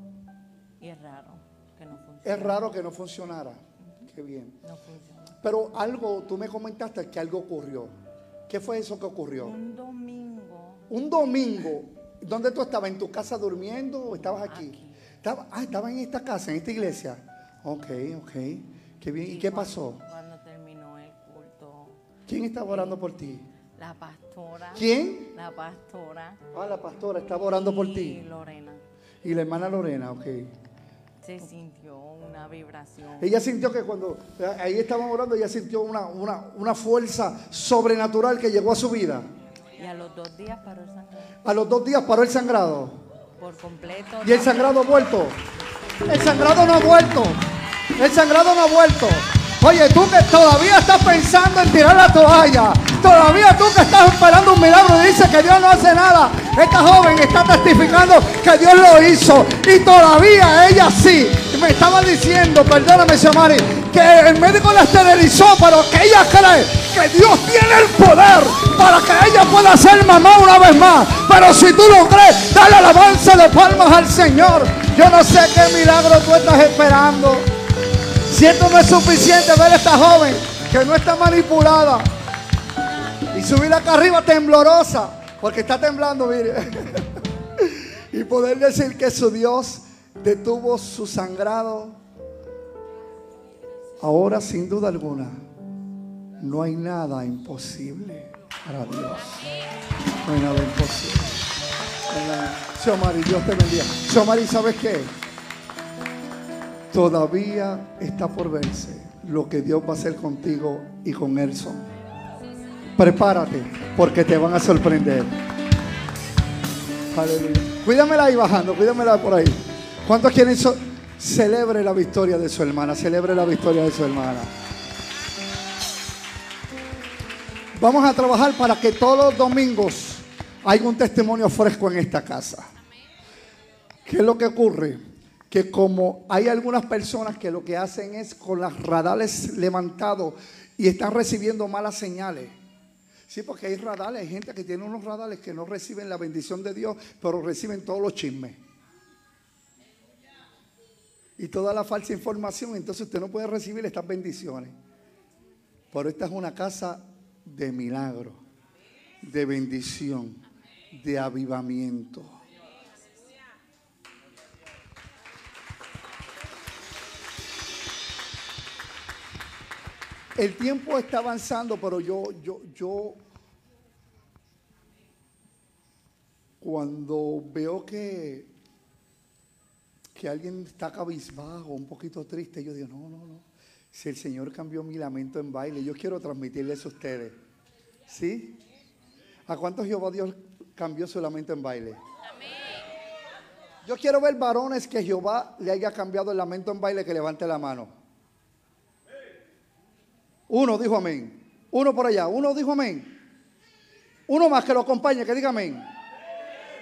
[SPEAKER 6] Y es raro que no funcione.
[SPEAKER 8] Es raro que no funcionara. Qué bien.
[SPEAKER 6] No funcionó.
[SPEAKER 8] Pero algo, tú me comentaste que algo ocurrió. ¿Qué fue eso que ocurrió?
[SPEAKER 6] Un domingo,
[SPEAKER 8] Un domingo, ¿dónde tú estabas? ¿En tu casa durmiendo o estabas aquí?
[SPEAKER 6] Aquí.
[SPEAKER 8] Estaba, ah, estaba en esta casa, en esta iglesia. Ok, ok. Qué bien. ¿Y qué
[SPEAKER 6] cuando-
[SPEAKER 8] pasó?
[SPEAKER 6] Cuando terminó el culto,
[SPEAKER 8] ¿Quién estaba orando por ti?
[SPEAKER 6] la pastora.
[SPEAKER 8] ¿Quién?
[SPEAKER 6] La pastora.
[SPEAKER 8] Ah, la pastora estaba orando por
[SPEAKER 6] y
[SPEAKER 8] ti.
[SPEAKER 6] Lorena.
[SPEAKER 8] Y la hermana Lorena, ok.
[SPEAKER 6] Se sintió una vibración.
[SPEAKER 8] Ella sintió que cuando eh, ahí estaban orando, ella sintió una, una, una fuerza sobrenatural que llegó a su vida.
[SPEAKER 6] Y a los dos días paró el sangrado.
[SPEAKER 8] A los dos días paró el sangrado.
[SPEAKER 6] Por completo.
[SPEAKER 8] Y el sangrado ha vuelto. El sangrado no ha vuelto. El sangrado no ha vuelto. Oye, tú que todavía estás pensando en tirar la toalla. Todavía tú que estás esperando un milagro y dices que Dios no hace nada. Esta joven está testificando que Dios lo hizo. Y todavía ella sí. Me estaba diciendo, perdóname, Xiomari, que el médico la esterilizó, pero que ella cree que Dios tiene el poder para que ella pueda ser mamá una vez más. Pero si tú lo crees, dale alabanza de palmas al Señor. Yo no sé qué milagro tú estás esperando. Si esto no es suficiente ver a esta joven que no está manipulada y subir acá arriba temblorosa, porque está temblando, mire. (laughs) y poder decir que su Dios detuvo su sangrado. Ahora, sin duda alguna, no hay nada imposible para Dios. No hay nada imposible. Xiomari, Dios te bendiga. Xiomari, ¿sabes qué? Todavía está por verse lo que Dios va a hacer contigo y con Elson. Prepárate, porque te van a sorprender. Aleluya. Cuídamela ahí bajando, cuídamela por ahí. ¿Cuántos quieren so- celebre la victoria de su hermana? Celebre la victoria de su hermana. Vamos a trabajar para que todos los domingos haya un testimonio fresco en esta casa. ¿Qué es lo que ocurre? Que como hay algunas personas que lo que hacen es con las radares levantados y están recibiendo malas señales. Sí, porque hay radares, hay gente que tiene unos radares que no reciben la bendición de Dios, pero reciben todos los chismes. Y toda la falsa información, entonces usted no puede recibir estas bendiciones. Pero esta es una casa de milagro, de bendición, de avivamiento. El tiempo está avanzando, pero yo, yo, yo, cuando veo que, que alguien está cabizbajo, un poquito triste, yo digo, no, no, no. Si el Señor cambió mi lamento en baile, yo quiero transmitirles a ustedes. ¿Sí? ¿A cuántos Jehová Dios cambió su lamento en baile? Yo quiero ver varones que Jehová le haya cambiado el lamento en baile, que levante la mano. Uno dijo amén. Uno por allá. Uno dijo amén. Uno más que lo acompañe, que diga amén.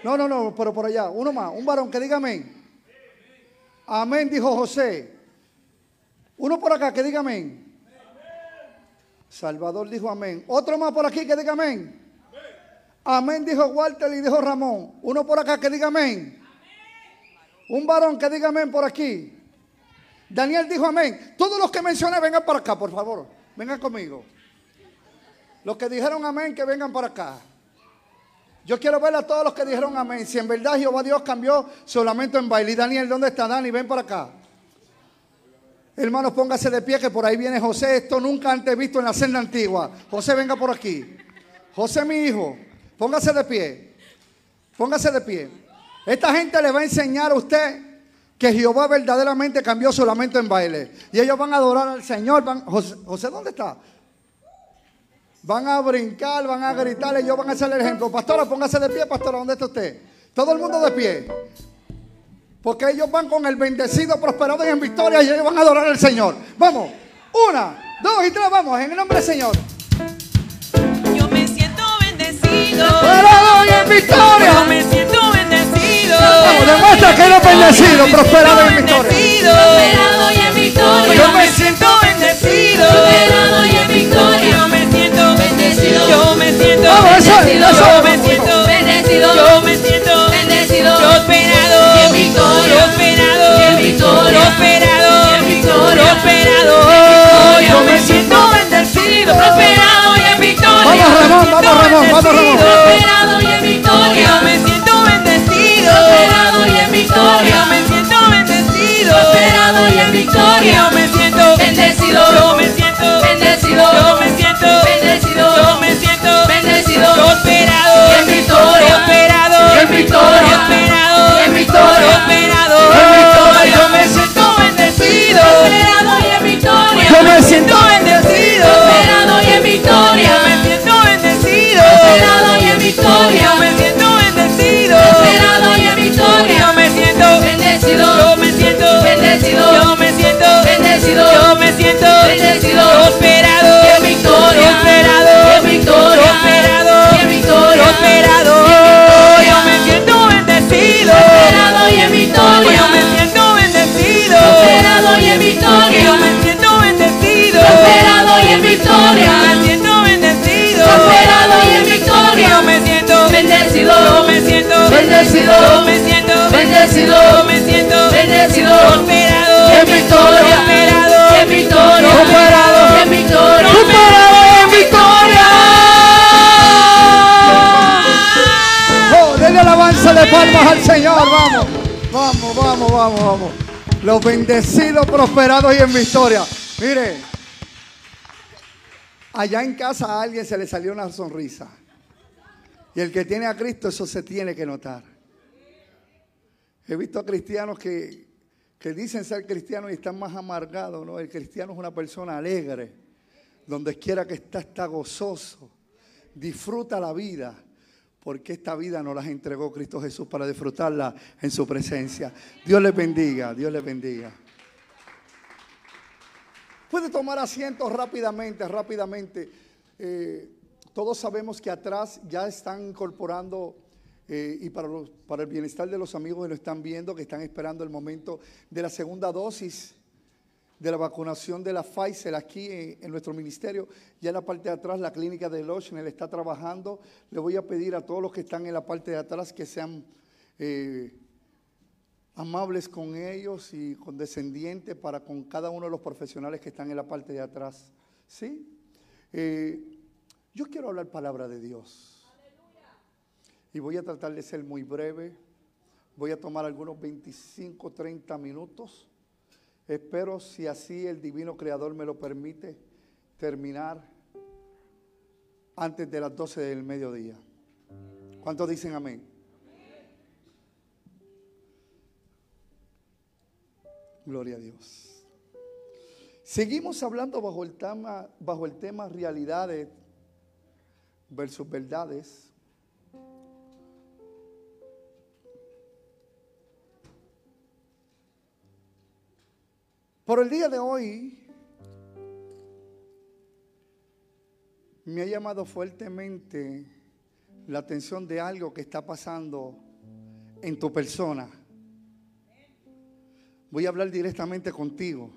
[SPEAKER 8] No, no, no, pero por allá. Uno más. Un varón que diga amén. Amén, dijo José. Uno por acá que diga amén. Salvador dijo amén. Otro más por aquí que diga amén. Amén dijo Walter y dijo Ramón. Uno por acá que diga amén. Un varón que diga amén por aquí. Daniel dijo amén. Todos los que mencioné vengan para acá, por favor. Vengan conmigo. Los que dijeron amén, que vengan para acá. Yo quiero ver a todos los que dijeron amén. Si en verdad Jehová Dios cambió su lamento en baile. Y Daniel, ¿dónde está Dani? Ven para acá. Hermanos, póngase de pie que por ahí viene José. Esto nunca antes visto en la senda antigua. José, venga por aquí. José, mi hijo, póngase de pie. Póngase de pie. Esta gente le va a enseñar a usted que Jehová verdaderamente cambió su lamento en baile. Y ellos van a adorar al Señor. Van- José, José, ¿dónde está? Van a brincar, van a gritar, ellos van a hacer el ejemplo. Pastora, póngase de pie, pastora, ¿dónde está usted? Todo el mundo de pie. Porque ellos van con el bendecido, prosperado y en victoria y ellos van a adorar al Señor. Vamos, una, dos y tres, vamos, en el nombre del Señor.
[SPEAKER 2] Yo me siento bendecido.
[SPEAKER 8] Prosperado y en
[SPEAKER 2] Yo
[SPEAKER 8] victoria.
[SPEAKER 2] me siento
[SPEAKER 8] eres bendecido, prosperado y victoria.
[SPEAKER 7] Prosperado y en victoria.
[SPEAKER 2] Yo me siento bendecido.
[SPEAKER 7] Prosperado y en victoria.
[SPEAKER 2] Yo me siento
[SPEAKER 7] Bendecido.
[SPEAKER 2] Yo me siento bendecido. Yo me siento
[SPEAKER 7] Bendecido.
[SPEAKER 2] Yo me siento
[SPEAKER 7] Bendecido.
[SPEAKER 2] prosperado.
[SPEAKER 7] Y en victoria.
[SPEAKER 2] Prosperado.
[SPEAKER 7] Y en victoria.
[SPEAKER 2] Prosperado.
[SPEAKER 7] Y en victoria.
[SPEAKER 2] Prosperado. Yo me siento bendecido.
[SPEAKER 7] Prosperado y en victoria.
[SPEAKER 8] Vamos, Ramón, vamos, Ramón, vamos, Ramón.
[SPEAKER 7] victoria en victoria. Yo
[SPEAKER 2] me siento
[SPEAKER 7] bendecido. Yo me
[SPEAKER 2] siento
[SPEAKER 7] bendecido. Yo me
[SPEAKER 2] siento
[SPEAKER 7] bendecido. Yo me
[SPEAKER 2] siento
[SPEAKER 7] bendecido. Prosperado en victoria. Prosperado en victoria. Prosperado en victoria. Prosperado en victoria.
[SPEAKER 2] Yo me siento bendecido.
[SPEAKER 7] Prosperado y en victoria.
[SPEAKER 2] Yo me siento bendecido.
[SPEAKER 7] Prosperado y en victoria.
[SPEAKER 2] Yo me siento
[SPEAKER 7] bendecido. Prosperado y en victoria.
[SPEAKER 2] Yo me siento
[SPEAKER 7] bendecido,
[SPEAKER 3] yo me siento
[SPEAKER 5] bendecido,
[SPEAKER 2] prosperado, qué victoria, prosperado, qué victoria, prosperado, qué
[SPEAKER 7] victoria, prosperado,
[SPEAKER 2] yo
[SPEAKER 3] me siento
[SPEAKER 5] bendecido,
[SPEAKER 3] prosperado y
[SPEAKER 5] en victoria, yo me siento bendecido,
[SPEAKER 3] prosperado y
[SPEAKER 5] en victoria,
[SPEAKER 8] yo me siento bendecido, prosperado y
[SPEAKER 5] en victoria,
[SPEAKER 8] me siento bendecido, prosperado y en victoria, yo me siento bendecido, yo me siento bendecido, yo me siento bendecido, me siento bendecido, al Señor. Vamos, vamos, vamos, vamos, vamos. Los bendecidos, prosperados y en victoria. Mire, allá en casa a alguien se le salió una sonrisa. Y el que tiene a Cristo, eso se tiene que notar. He visto a cristianos que, que dicen ser cristianos y están más amargados. ¿no? El cristiano es una persona alegre. Donde quiera que está, está gozoso. Disfruta la vida. Porque esta vida nos las entregó Cristo Jesús para disfrutarla en su presencia. Dios les bendiga, Dios les bendiga. Puede tomar asiento rápidamente, rápidamente. Eh, todos sabemos que atrás ya están incorporando, eh, y para, para el bienestar de los amigos que lo están viendo, que están esperando el momento de la segunda dosis de la vacunación de la Pfizer aquí en, nuestro ministerio. Ya en la parte de atrás, la clínica de Lochnell está trabajando. Le voy a pedir a todos los que están en la parte de atrás que sean eh, amables con ellos y condescendientes para con cada uno de los profesionales que están en la parte de atrás. ¿Sí? Eh, yo quiero hablar palabra de Dios. Y voy a tratar de ser muy breve. Voy a tomar algunos 25, 30 minutos. Espero, si así el divino creador me lo permite, terminar antes de las 12 del mediodía. ¿Cuántos dicen amén? Gloria a Dios. Seguimos hablando bajo el tema, bajo el tema realidades versus verdades. Por el día de hoy me ha llamado fuertemente la atención de algo que está pasando en tu persona. Voy a hablar directamente contigo.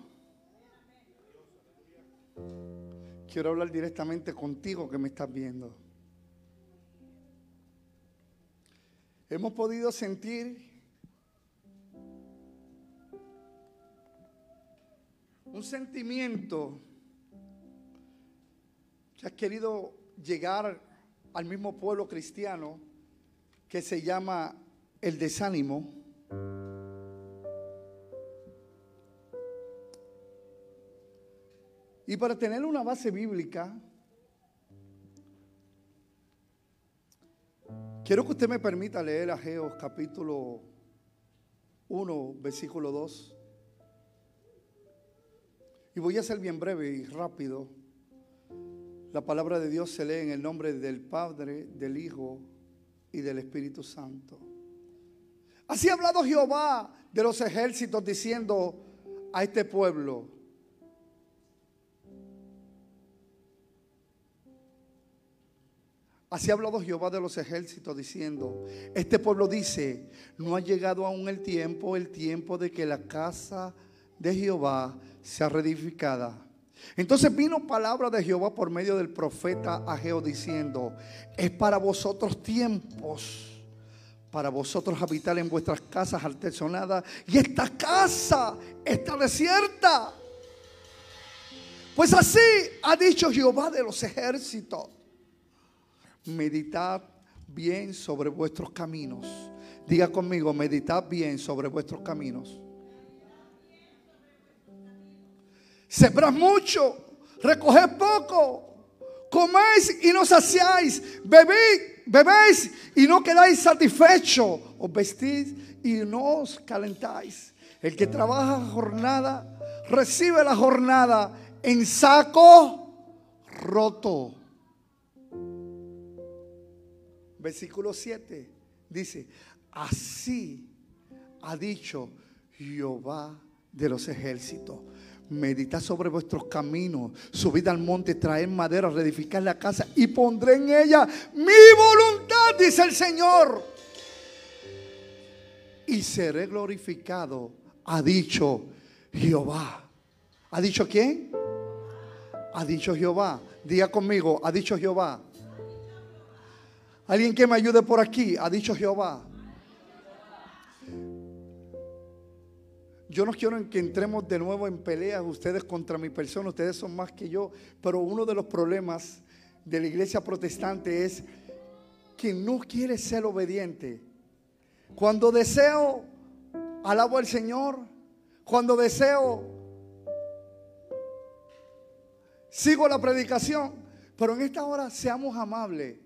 [SPEAKER 8] Quiero hablar directamente contigo que me estás viendo. Hemos podido sentir un sentimiento que ha querido llegar al mismo pueblo cristiano que se llama el desánimo. Y para tener una base bíblica, quiero que usted me permita leer Ageos capítulo 1, versículo 2. Y voy a ser bien breve y rápido. La palabra de Dios se lee en el nombre del Padre, del Hijo y del Espíritu Santo. Así ha hablado Jehová de los ejércitos diciendo a este pueblo, Así ha hablado Jehová de los ejércitos diciendo, este pueblo dice, no ha llegado aún el tiempo, el tiempo de que la casa de Jehová sea reedificada. Entonces vino palabra de Jehová por medio del profeta Ageo diciendo, es para vosotros tiempos, para vosotros habitar en vuestras casas artesonadas y esta casa está desierta. Pues así ha dicho Jehová de los ejércitos meditad bien sobre vuestros caminos. Diga conmigo, meditad bien sobre vuestros caminos. Sembrad mucho, recoged poco, coméis y no saciáis, bebéis, bebéis y no quedáis satisfechos, os vestís y no os calentáis. El que trabaja jornada, recibe la jornada en saco roto. Versículo 7 dice, así ha dicho Jehová de los ejércitos. Meditad sobre vuestros caminos, subid al monte, traed madera, reedificad la casa y pondré en ella mi voluntad, dice el Señor. Y seré glorificado, ha dicho Jehová. ¿Ha dicho quién? Ha dicho Jehová. Diga conmigo, ha dicho Jehová. Alguien que me ayude por aquí, ha dicho Jehová. Yo no quiero que entremos de nuevo en peleas ustedes contra mi persona, ustedes son más que yo, pero uno de los problemas de la iglesia protestante es que no quiere ser obediente. Cuando deseo, alabo al Señor. Cuando deseo, sigo la predicación. Pero en esta hora seamos amables.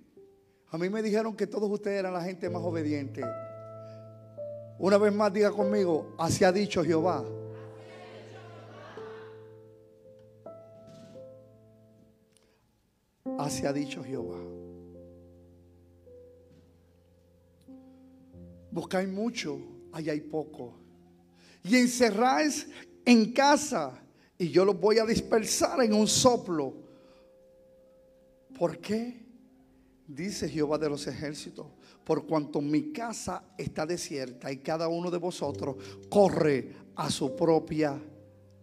[SPEAKER 8] A mí me dijeron que todos ustedes eran la gente más obediente. Una vez más diga conmigo, así ha dicho Jehová. Así ha dicho Jehová. Buscáis mucho, allá hay poco. Y encerráis en casa y yo los voy a dispersar en un soplo. ¿Por qué? Dice Jehová de los ejércitos, por cuanto mi casa está desierta y cada uno de vosotros corre a su propia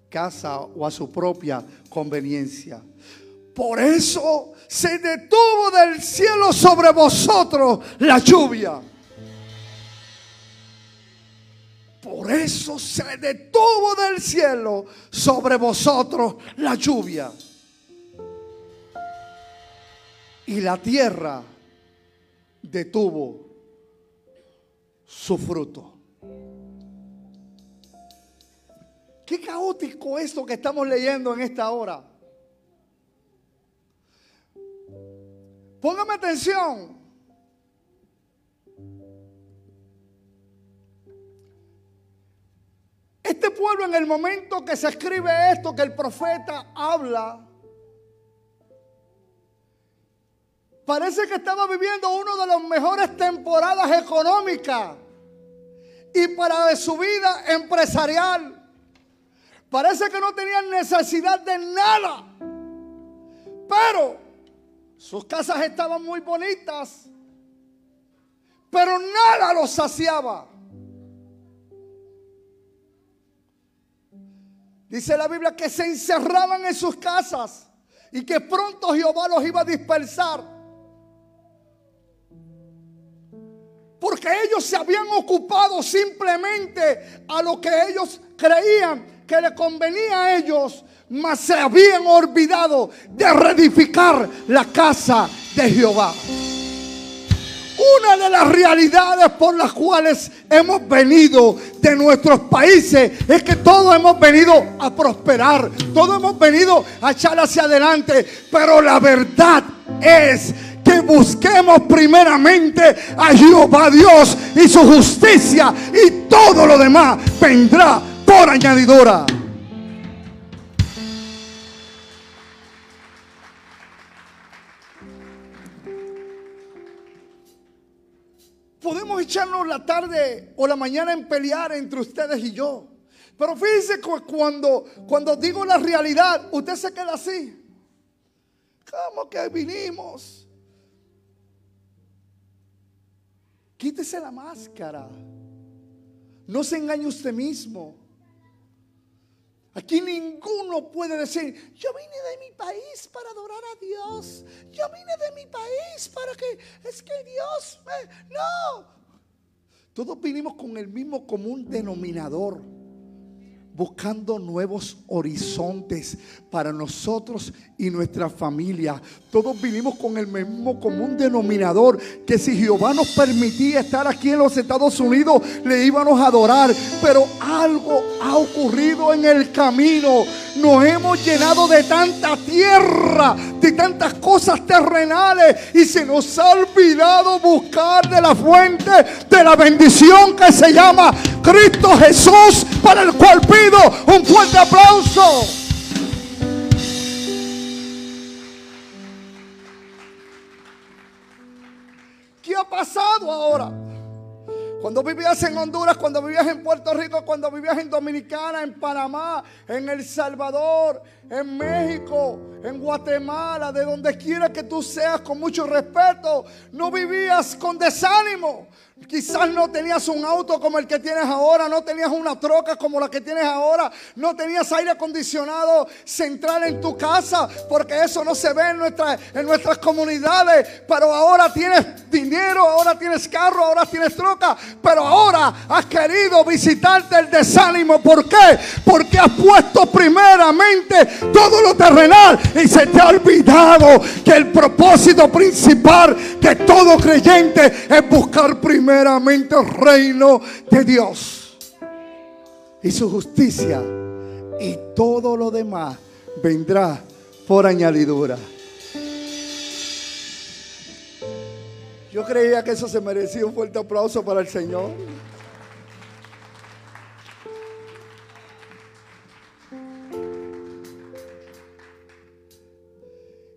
[SPEAKER 8] casa o a su propia conveniencia. Por eso se detuvo del cielo sobre vosotros la lluvia. Por eso se detuvo del cielo sobre vosotros la lluvia. Y la tierra detuvo su fruto. Qué caótico esto que estamos leyendo en esta hora. Póngame atención. Este pueblo en el momento que se escribe esto, que el profeta habla, parece que estaba viviendo una de las mejores temporadas económicas y para su vida empresarial. Parece que no tenían necesidad de nada. Pero sus casas estaban muy bonitas. Pero nada los saciaba. Dice la Biblia que se encerraban en sus casas y que pronto Jehová los iba a dispersar. Porque ellos se habían ocupado simplemente a lo que ellos creían que le convenía a ellos, mas se habían olvidado de reedificar la casa de Jehová. Una de las realidades por las cuales hemos venido de nuestros países es que todos hemos venido a prosperar, todos hemos venido a echar hacia adelante, pero la verdad es que busquemos primeramente a Jehová Dios y su justicia y todo lo demás vendrá por añadidura. Podemos echarnos la tarde o la mañana en pelear entre ustedes y yo. Pero fíjense cuando, cuando digo la realidad, usted se queda así. ¿Cómo que vinimos? Quítese la máscara. No se engañe usted mismo. Aquí ninguno puede decir, yo vine de mi país para adorar a Dios. Yo vine de mi país para que es que Dios me... No. Todos vinimos con el mismo común denominador buscando nuevos horizontes para nosotros y nuestra familia. Todos vivimos con el mismo común denominador, que si Jehová nos permitía estar aquí en los Estados Unidos, le íbamos a adorar. Pero algo ha ocurrido en el camino. Nos hemos llenado de tanta tierra, de tantas cosas terrenales, y se nos ha olvidado buscar de la fuente de la bendición que se llama Cristo Jesús, para el cual pido un fuerte aplauso. Pasado ahora? Cuando vivías en Honduras, cuando vivías en Puerto Rico, cuando vivías en Dominicana, en Panamá, en El Salvador, en México, en Guatemala, de donde quiera que tú seas, con mucho respeto, no vivías con desánimo. Quizás no tenías un auto como el que tienes ahora, no tenías una troca como la que tienes ahora, no tenías aire acondicionado central en tu casa, porque eso no se ve en, nuestra, en nuestras comunidades. Pero ahora tienes dinero, ahora tienes carro, ahora tienes troca, pero ahora has querido visitarte el desánimo. ¿Por qué? Porque has puesto primeramente todo lo terrenal y se te ha olvidado que el propósito principal de todo creyente es buscar primeramente el reino de Dios y su justicia y todo lo demás vendrá por añadidura. Yo creía que eso se merecía un fuerte aplauso para el Señor.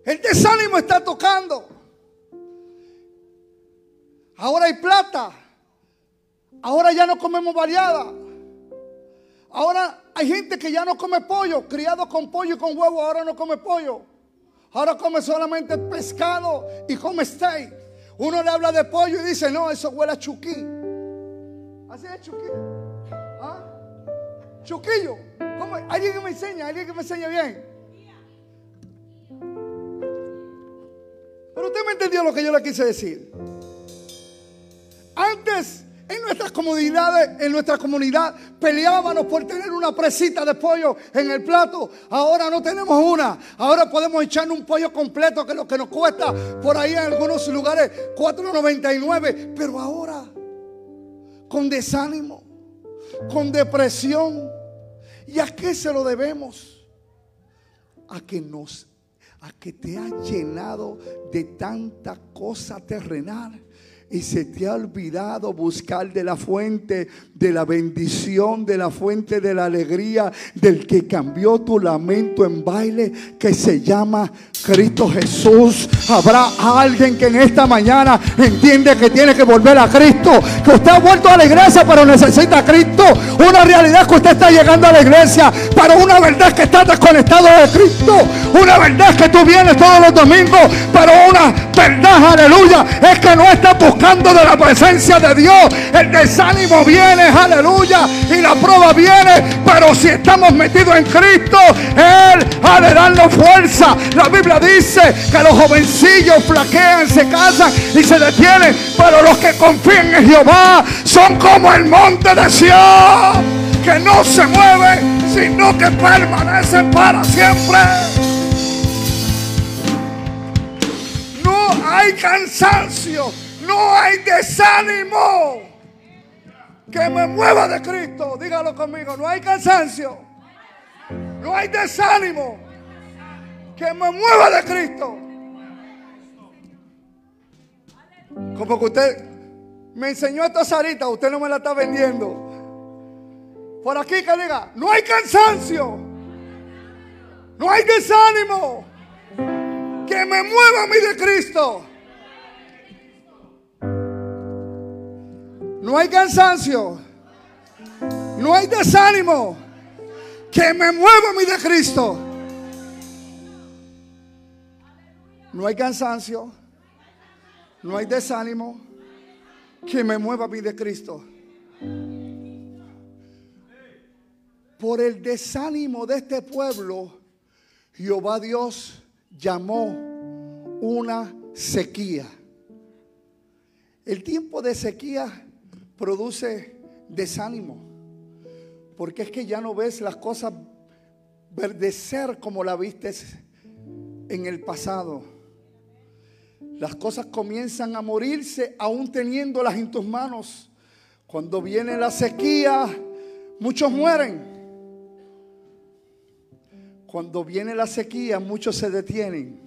[SPEAKER 8] El desánimo está tocando. Ahora hay plata. Ahora ya no comemos variada. Ahora hay gente que ya no come pollo, criado con pollo y con huevo, ahora no come pollo. Ahora come solamente pescado y come steak. Uno le habla de pollo y dice, no, eso huele a chuquí. ¿Así es chuquí? ¿Ah? Chuquillo. ¿Cómo? Alguien que me enseña, alguien que me enseñe bien. Pero usted me entendió lo que yo le quise decir. Antes en nuestras comunidades, en nuestra comunidad peleábamos por tener una presita de pollo en el plato. Ahora no tenemos una. Ahora podemos echar un pollo completo que lo que nos cuesta por ahí en algunos lugares 4.99. Pero ahora con desánimo, con depresión. ¿Y a qué se lo debemos? A que nos a que te ha llenado de tanta cosa terrenal y se te ha olvidado buscar de la fuente de la bendición, de la fuente de la alegría, del que cambió tu lamento en baile, que se llama Cristo Jesús. Habrá alguien que en esta mañana entiende que tiene que volver a Cristo, que usted ha vuelto a la iglesia, pero necesita a Cristo. Una realidad que usted está llegando a la iglesia, pero una verdad que está desconectado de Cristo. Una verdad que tú vienes todos los domingos, pero una verdad, aleluya, es que no estás buscando de la presencia de Dios. El desánimo viene, aleluya, y la prueba viene. Pero si estamos metidos en Cristo, Él ha de darnos fuerza. La Biblia dice que los jovencillos flaquean, se casan y se detienen. Pero los que confían en Jehová son como el monte de Sion, que no se mueve, sino que permanecen para siempre. No hay cansancio no hay desánimo que me mueva de Cristo. Dígalo conmigo, no hay cansancio. No hay desánimo que me mueva de Cristo. Como que usted me enseñó esta Sarita, usted no me la está vendiendo. Por aquí que diga, no hay cansancio, no hay desánimo que me mueva a mí de Cristo. No hay cansancio. No hay desánimo que me mueva mí de Cristo. No hay cansancio. No hay desánimo que me mueva mí de Cristo. Por el desánimo de este pueblo, Jehová Dios llamó una sequía. El tiempo de sequía produce desánimo. Porque es que ya no ves las cosas verdecer como la viste en el pasado. Las cosas comienzan a morirse aún teniéndolas en tus manos. Cuando viene la sequía, muchos mueren. Cuando viene la sequía, muchos se detienen.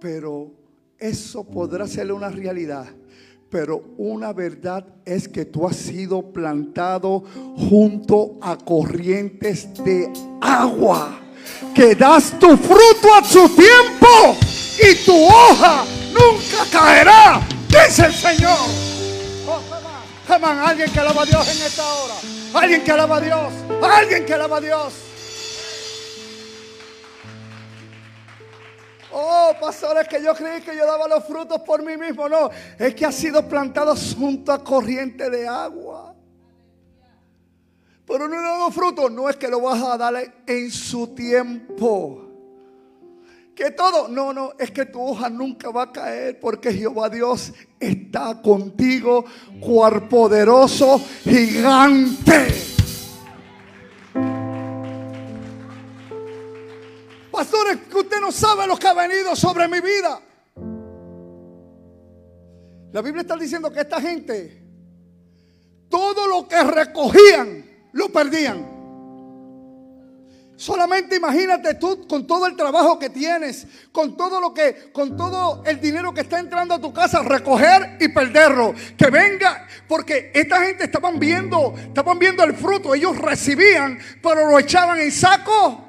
[SPEAKER 8] Pero eso podrá ser una realidad pero una verdad es que tú has sido plantado junto a corrientes de agua. Que das tu fruto a su tiempo y tu hoja nunca caerá, dice el Señor. Oh, alguien que alaba a Dios en esta hora. Alguien que alaba a Dios. Alguien que alaba a Dios. Oh, pastores, que yo creí que yo daba los frutos por mí mismo. No, es que ha sido plantado junto a corriente de agua. Pero no he dado frutos. No es que lo vas a dar en su tiempo. Que todo, no, no, es que tu hoja nunca va a caer porque Jehová Dios está contigo, cual poderoso gigante. Pastores, que usted no sabe lo que ha venido sobre mi vida. La Biblia está diciendo que esta gente, todo lo que recogían, lo perdían. Solamente imagínate tú con todo el trabajo que tienes, con todo lo que, con todo el dinero que está entrando a tu casa, recoger y perderlo. Que venga, porque esta gente estaban viendo, estaban viendo el fruto, ellos recibían, pero lo echaban en saco.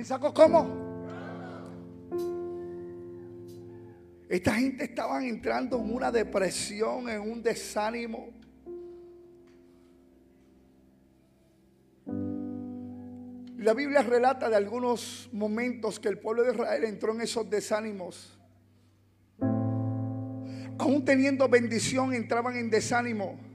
[SPEAKER 8] ¿En saco cómo? Esta gente estaba entrando en una depresión, en un desánimo. La Biblia relata de algunos momentos que el pueblo de Israel entró en esos desánimos. Aún teniendo bendición, entraban en desánimo.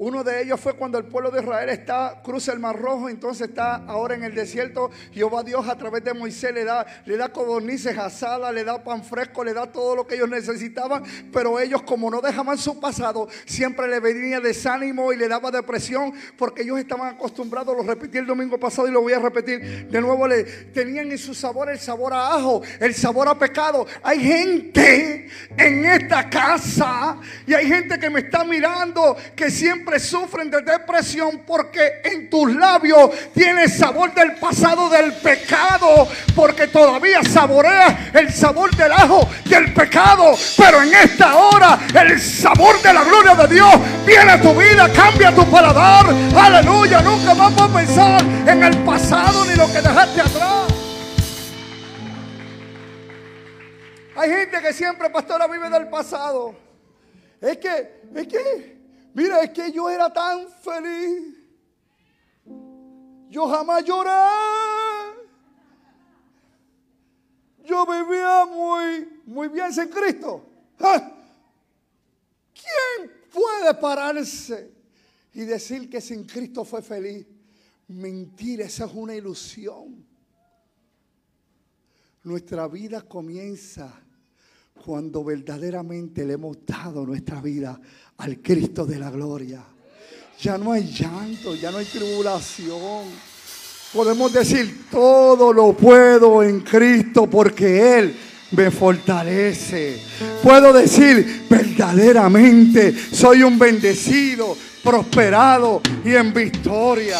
[SPEAKER 8] Uno de ellos fue cuando el pueblo de Israel está, cruza el Mar Rojo, entonces está ahora en el desierto. Jehová Dios a través de Moisés le da, le da codornices asadas, le da pan fresco, le da todo lo que ellos necesitaban. Pero ellos, como no dejaban su pasado, siempre le venía desánimo y le daba depresión, porque ellos estaban acostumbrados, lo repetí el domingo pasado y lo voy a repetir de nuevo, le tenían en su sabor el sabor a ajo, el sabor a pecado. Hay gente en esta casa y hay gente que me está mirando que siempre sufren de depresión porque en tus labios tienes sabor del pasado del pecado, porque todavía saboreas el sabor del ajo del pecado, pero en esta hora el sabor de la gloria de Dios viene a tu vida, cambia tu paladar, aleluya, nunca más vas a pensar en el pasado ni lo que dejaste atrás. Hay gente que siempre, pastora, vive del pasado. Es que, es que, Mira, es que yo era tan feliz. Yo jamás lloré. Yo vivía muy, muy bien sin Cristo. ¿Ah? ¿Quién puede pararse y decir que sin Cristo fue feliz? Mentira, esa es una ilusión. Nuestra vida comienza cuando verdaderamente le hemos dado nuestra vida al Cristo de la gloria. Ya no hay llanto, ya no hay tribulación. Podemos decir, todo lo puedo en Cristo porque Él me fortalece. Puedo decir, verdaderamente soy un bendecido, prosperado y en victoria.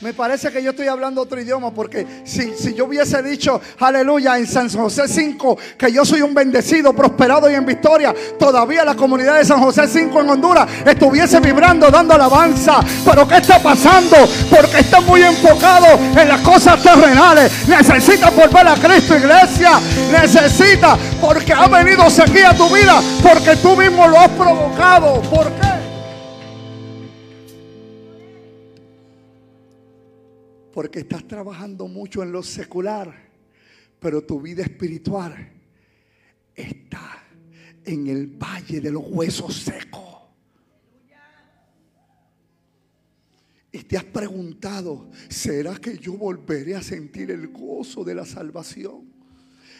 [SPEAKER 8] Me parece que yo estoy hablando otro idioma porque si, si, yo hubiese dicho, aleluya, en San José 5, que yo soy un bendecido, prosperado y en victoria, todavía la comunidad de San José 5 en Honduras estuviese vibrando, dando alabanza. Pero ¿qué está pasando? Porque está muy enfocado en las cosas terrenales. Necesita volver a Cristo, iglesia. Necesita, porque ha venido sequía a tu vida, porque tú mismo lo has provocado. ¿Por qué? Porque estás trabajando mucho en lo secular, pero tu vida espiritual está en el valle de los huesos secos. Y te has preguntado, ¿será que yo volveré a sentir el gozo de la salvación?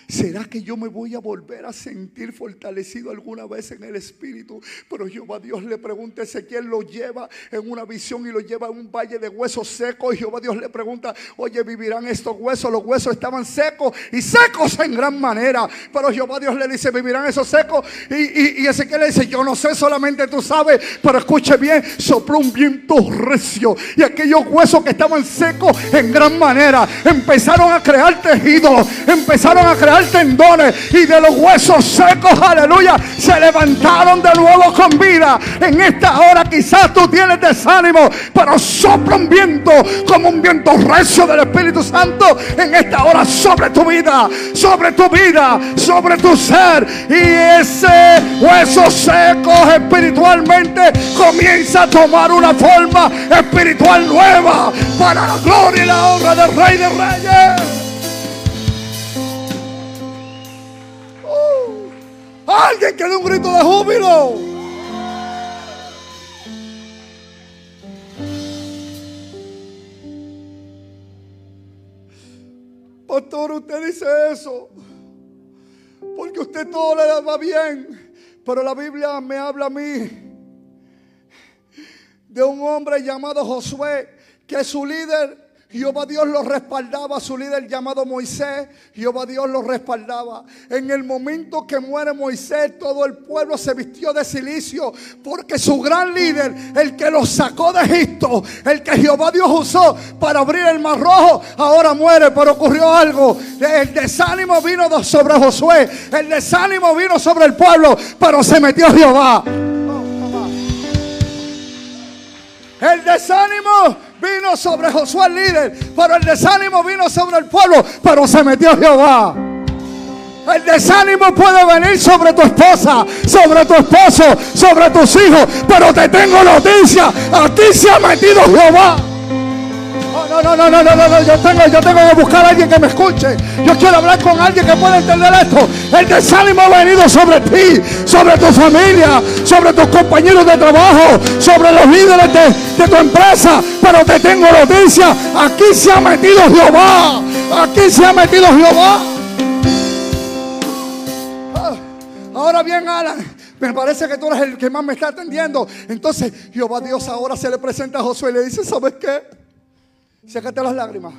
[SPEAKER 8] ¿Será que yo me voy a volver a sentir fortalecido alguna vez en el Espíritu? Pero Jehová Dios le pregunta a Ezequiel, lo lleva en una visión y lo lleva en un valle de huesos secos. Y Jehová Dios le pregunta, oye, ¿vivirán estos huesos? Los huesos estaban secos y secos en gran manera. Pero Jehová Dios le dice, ¿vivirán esos secos? Y, y, Ezequiel le dice, yo no sé, solamente tú sabes. Pero escuche bien, sopló un viento recio. Y aquellos huesos que estaban secos en gran manera empezaron a crear tejidos, empezaron a crear tendones y de los huesos secos, aleluya, se levantaron de nuevo con vida. En esta hora quizás tú tienes desánimo, pero sopla un viento como un viento recio del Espíritu Santo en esta hora sobre tu vida, sobre tu vida, sobre tu ser. Y ese hueso seco espiritualmente comienza a tomar una forma espiritual nueva para la gloria y la honra del Rey de Reyes. Alguien que dé un grito de júbilo. Pastor, usted dice eso. Porque usted todo le va bien. Pero la Biblia me habla a mí de un hombre llamado Josué, que su líder Jehová Dios lo respaldaba, su líder llamado Moisés, Jehová Dios lo respaldaba. En el momento que muere Moisés, todo el pueblo se vistió de silicio, porque su gran líder, el que los sacó de Egipto, el que Jehová Dios usó para abrir el mar rojo, ahora muere, pero ocurrió algo. El desánimo vino sobre Josué, el desánimo vino sobre el pueblo, pero se metió Jehová. El desánimo vino sobre Josué el líder, pero el desánimo vino sobre el pueblo, pero se metió Jehová. El desánimo puede venir sobre tu esposa, sobre tu esposo, sobre tus hijos, pero te tengo noticia, aquí se ha metido Jehová. No, no, no, no, no, no, yo tengo, yo tengo que buscar a alguien que me escuche. Yo quiero hablar con alguien que pueda entender esto. El desánimo ha venido sobre ti, sobre tu familia, sobre tus compañeros de trabajo, sobre los líderes de, de tu empresa. Pero te tengo noticia, aquí se ha metido Jehová. Aquí se ha metido Jehová. Ah, Ahora bien, Alan, me parece que tú eres el que más me está atendiendo. Entonces, Jehová Dios ahora se le presenta a Josué y le dice, ¿sabes qué? Sécate las lágrimas.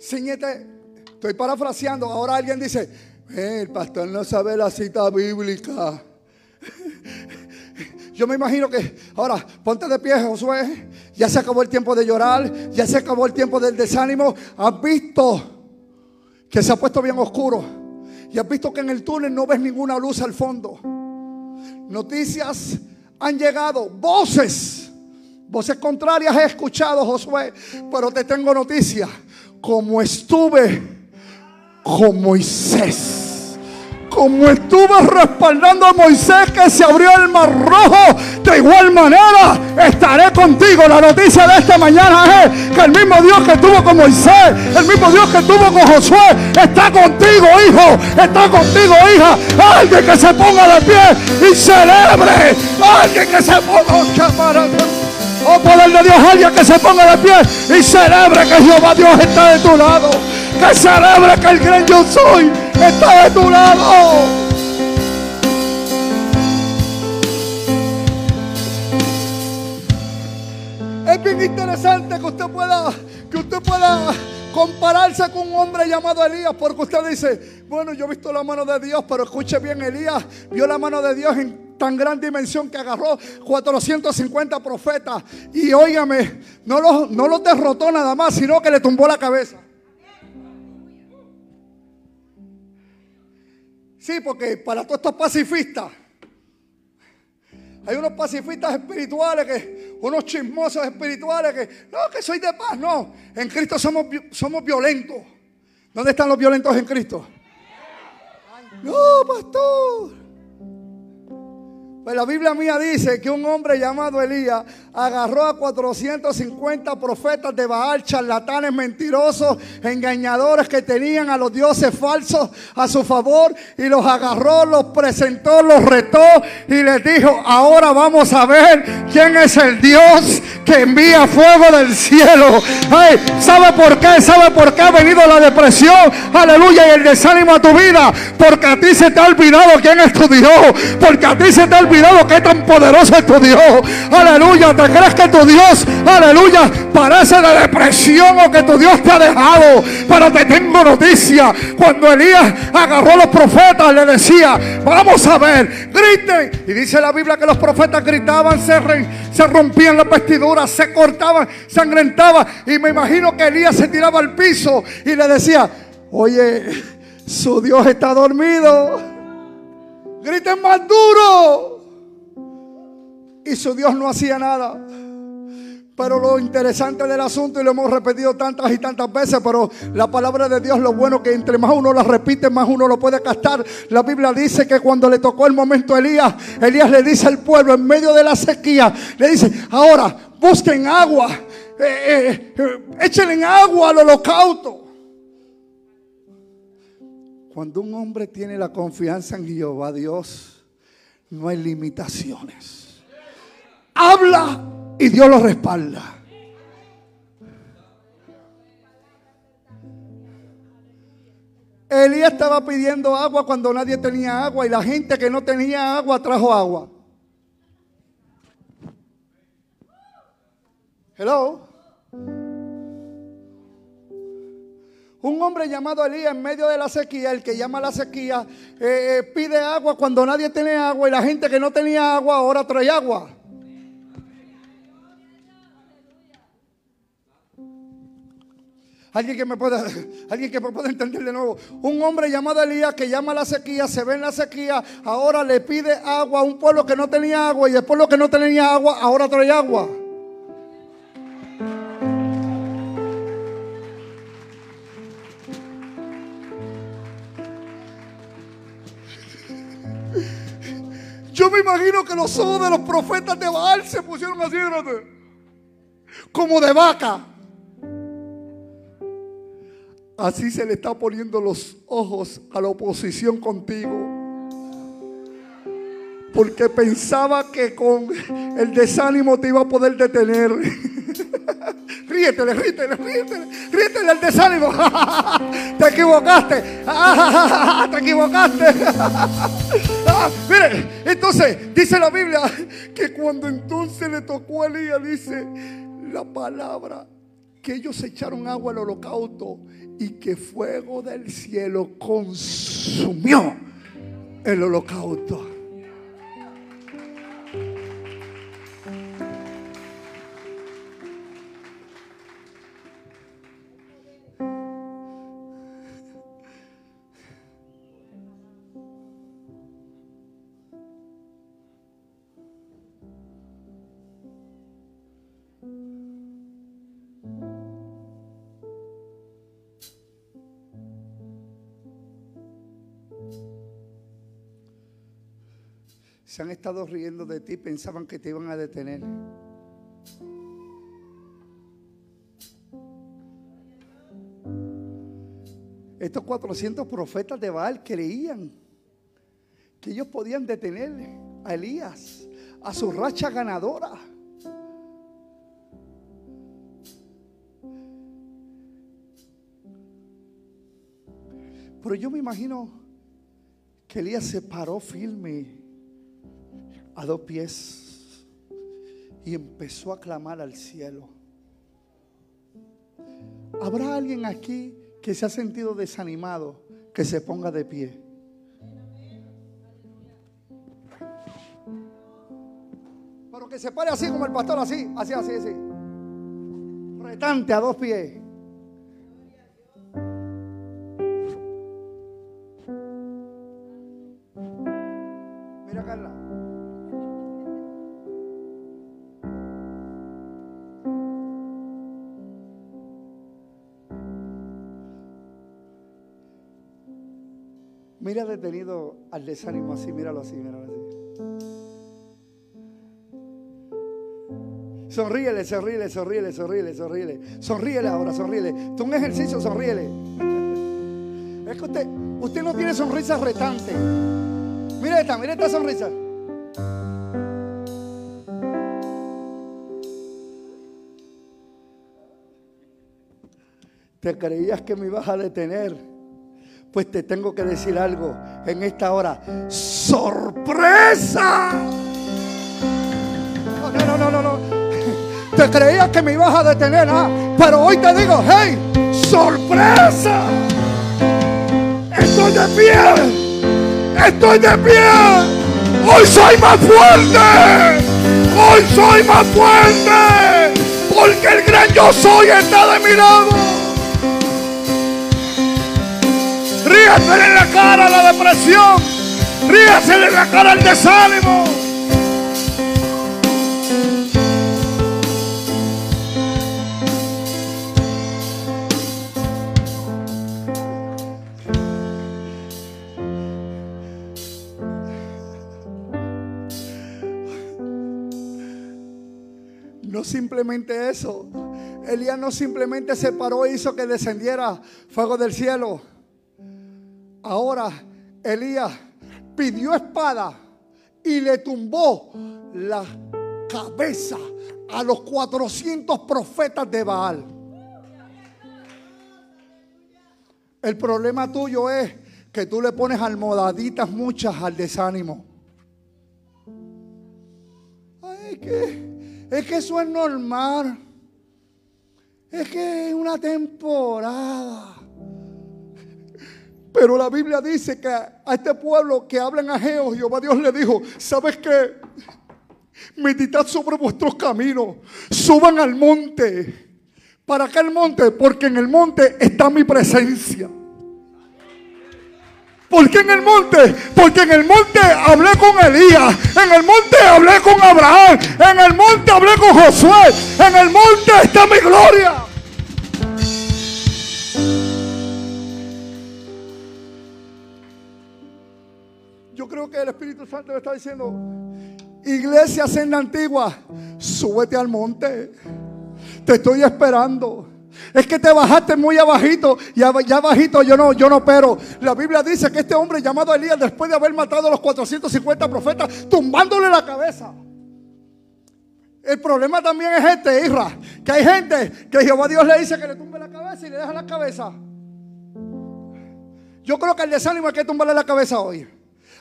[SPEAKER 8] Ciñete. Estoy parafraseando. Ahora alguien dice, "Eh, el pastor no sabe la cita bíblica. (laughs) Yo me imagino que ahora ponte de pie, Josué. Ya se acabó el tiempo de llorar. Ya se acabó el tiempo del desánimo. Has visto que se ha puesto bien oscuro. Y has visto que en el túnel no ves ninguna luz al fondo. Noticias han llegado. Voces. Voces contrarias he escuchado, Josué. Pero te tengo noticia. Como estuve con Moisés. Como estuve respaldando a Moisés que se abrió el mar rojo, de igual manera estaré contigo. La noticia de esta mañana es que el mismo Dios que estuvo con Moisés, el mismo Dios que estuvo con Josué, está contigo, hijo, está contigo, hija. Alguien que se ponga de pie y celebre. Alguien que se ponga, oh, poder de Dios, alguien que se ponga de pie y celebre que Jehová Dios está de tu lado. Que celebre que el gran yo soy está de tu lado. Es bien interesante que usted pueda, que usted pueda compararse con un hombre llamado Elías, porque usted dice, bueno, yo he visto la mano de Dios, pero escuche bien, Elías vio la mano de Dios en tan gran dimensión que agarró 450 profetas y óigame, no los, no los derrotó nada más, sino que le tumbó la cabeza. Sí, porque para todos estos pacifistas, hay unos pacifistas espirituales que, unos chismosos espirituales que, no, que soy de paz, no. En Cristo somos, somos violentos. ¿Dónde están los violentos en Cristo? No, pastor. Pues la Biblia mía dice que un hombre llamado Elías agarró a 450 profetas de Baal, charlatanes mentirosos, engañadores que tenían a los dioses falsos a su favor y los agarró, los presentó, los retó y les dijo, ahora vamos a ver quién es el Dios que envía fuego del cielo. Ay, ¿Sabe por qué? ¿Sabe por qué ha venido la depresión? Aleluya y el desánimo a tu vida. Porque a ti se te ha olvidado quién es tu Dios. Porque a ti se te ha olvidado qué tan poderoso es tu Dios. Aleluya. ¿Te crees que tu Dios, aleluya, parece de depresión o que tu Dios te ha dejado? Pero te tengo noticia. Cuando Elías agarró a los profetas, le decía, vamos a ver, griten. Y dice la Biblia que los profetas gritaban, se, se rompían las vestiduras, se cortaban, sangrentaban. Y me imagino que Elías se tiraba al piso y le decía, oye, su Dios está dormido. Griten más duro. Y su Dios no hacía nada. Pero lo interesante del asunto, y lo hemos repetido tantas y tantas veces, pero la palabra de Dios, lo bueno que entre más uno la repite, más uno lo puede captar. La Biblia dice que cuando le tocó el momento a Elías, Elías le dice al pueblo en medio de la sequía, le dice, ahora busquen agua, eh, eh, eh, échenle agua al holocausto. Cuando un hombre tiene la confianza en Jehová Dios, no hay limitaciones. Habla y Dios lo respalda. Elías estaba pidiendo agua cuando nadie tenía agua y la gente que no tenía agua trajo agua. Hello. Un hombre llamado Elías en medio de la sequía, el que llama la sequía, eh, eh, pide agua cuando nadie tiene agua y la gente que no tenía agua ahora trae agua. Alguien que me pueda, (laughs) alguien que me pueda entender de nuevo. Un hombre llamado Elías que llama a la sequía, se ve en la sequía, ahora le pide agua a un pueblo que no tenía agua y el pueblo que no tenía agua ahora trae agua. Yo me imagino que los ojos de los profetas de Baal se pusieron así, como de vaca. Así se le está poniendo los ojos a la oposición contigo. Porque pensaba que con el desánimo te iba a poder detener. (laughs) ríetele, ríetele, ríetele, ríetele el desánimo. (laughs) te equivocaste. (laughs) te equivocaste. Ah, mire, entonces dice la Biblia que cuando entonces le tocó a Elías, dice la palabra que ellos echaron agua al holocausto y que fuego del cielo consumió el holocausto. Han estado riendo de ti, pensaban que te iban a detener. Estos 400 profetas de Baal creían que ellos podían detener a Elías, a su racha ganadora. Pero yo me imagino que Elías se paró firme a dos pies y empezó a clamar al cielo. ¿Habrá alguien aquí que se ha sentido desanimado que se ponga de pie? Pero que se pare así como el pastor, así, así, así, así. Retante a dos pies. Mira detenido al desánimo así, míralo así, míralo así. Sonríele, sonríele, sonríele, sonríele, sonríele. Sonríele ahora, sonríele. Tú un ejercicio, sonríele. Es que usted, usted no tiene sonrisa retante. Mira esta, mira esta sonrisa. Te creías que me ibas a detener. Pues te tengo que decir algo en esta hora. ¡Sorpresa! No, no, no, no, no. (laughs) Te creías que me ibas a detener, ¿ah? pero hoy te digo, hey, sorpresa. Estoy de pie. Estoy de pie. Hoy soy más fuerte. Hoy soy más fuerte. Porque el gran yo soy está de mi lado. Ríase en la cara la depresión. Ríase en la cara el desánimo. No simplemente eso. Elías no simplemente se paró e hizo que descendiera fuego del cielo. Ahora Elías pidió espada y le tumbó la cabeza a los 400 profetas de Baal. El problema tuyo es que tú le pones almohadaditas muchas al desánimo. Ay, que, es que eso es normal. Es que es una temporada. Pero la Biblia dice que a este pueblo que hablan a Jehová, Dios le dijo, ¿sabes qué? Meditad sobre vuestros caminos, suban al monte. ¿Para qué el monte? Porque en el monte está mi presencia. ¿Por qué en el monte? Porque en el monte hablé con Elías, en el monte hablé con Abraham, en el monte hablé con Josué, en el monte está mi gloria. Que el Espíritu Santo le está diciendo, iglesia senda antigua, súbete al monte. Te estoy esperando. Es que te bajaste muy abajito y ya bajito yo no, yo no, pero la Biblia dice que este hombre llamado Elías, después de haber matado a los 450 profetas, tumbándole la cabeza. El problema también es este, Isra, que hay gente que Jehová Dios le dice que le tumbe la cabeza y le deja la cabeza. Yo creo que el desánimo hay que tumbarle la cabeza hoy.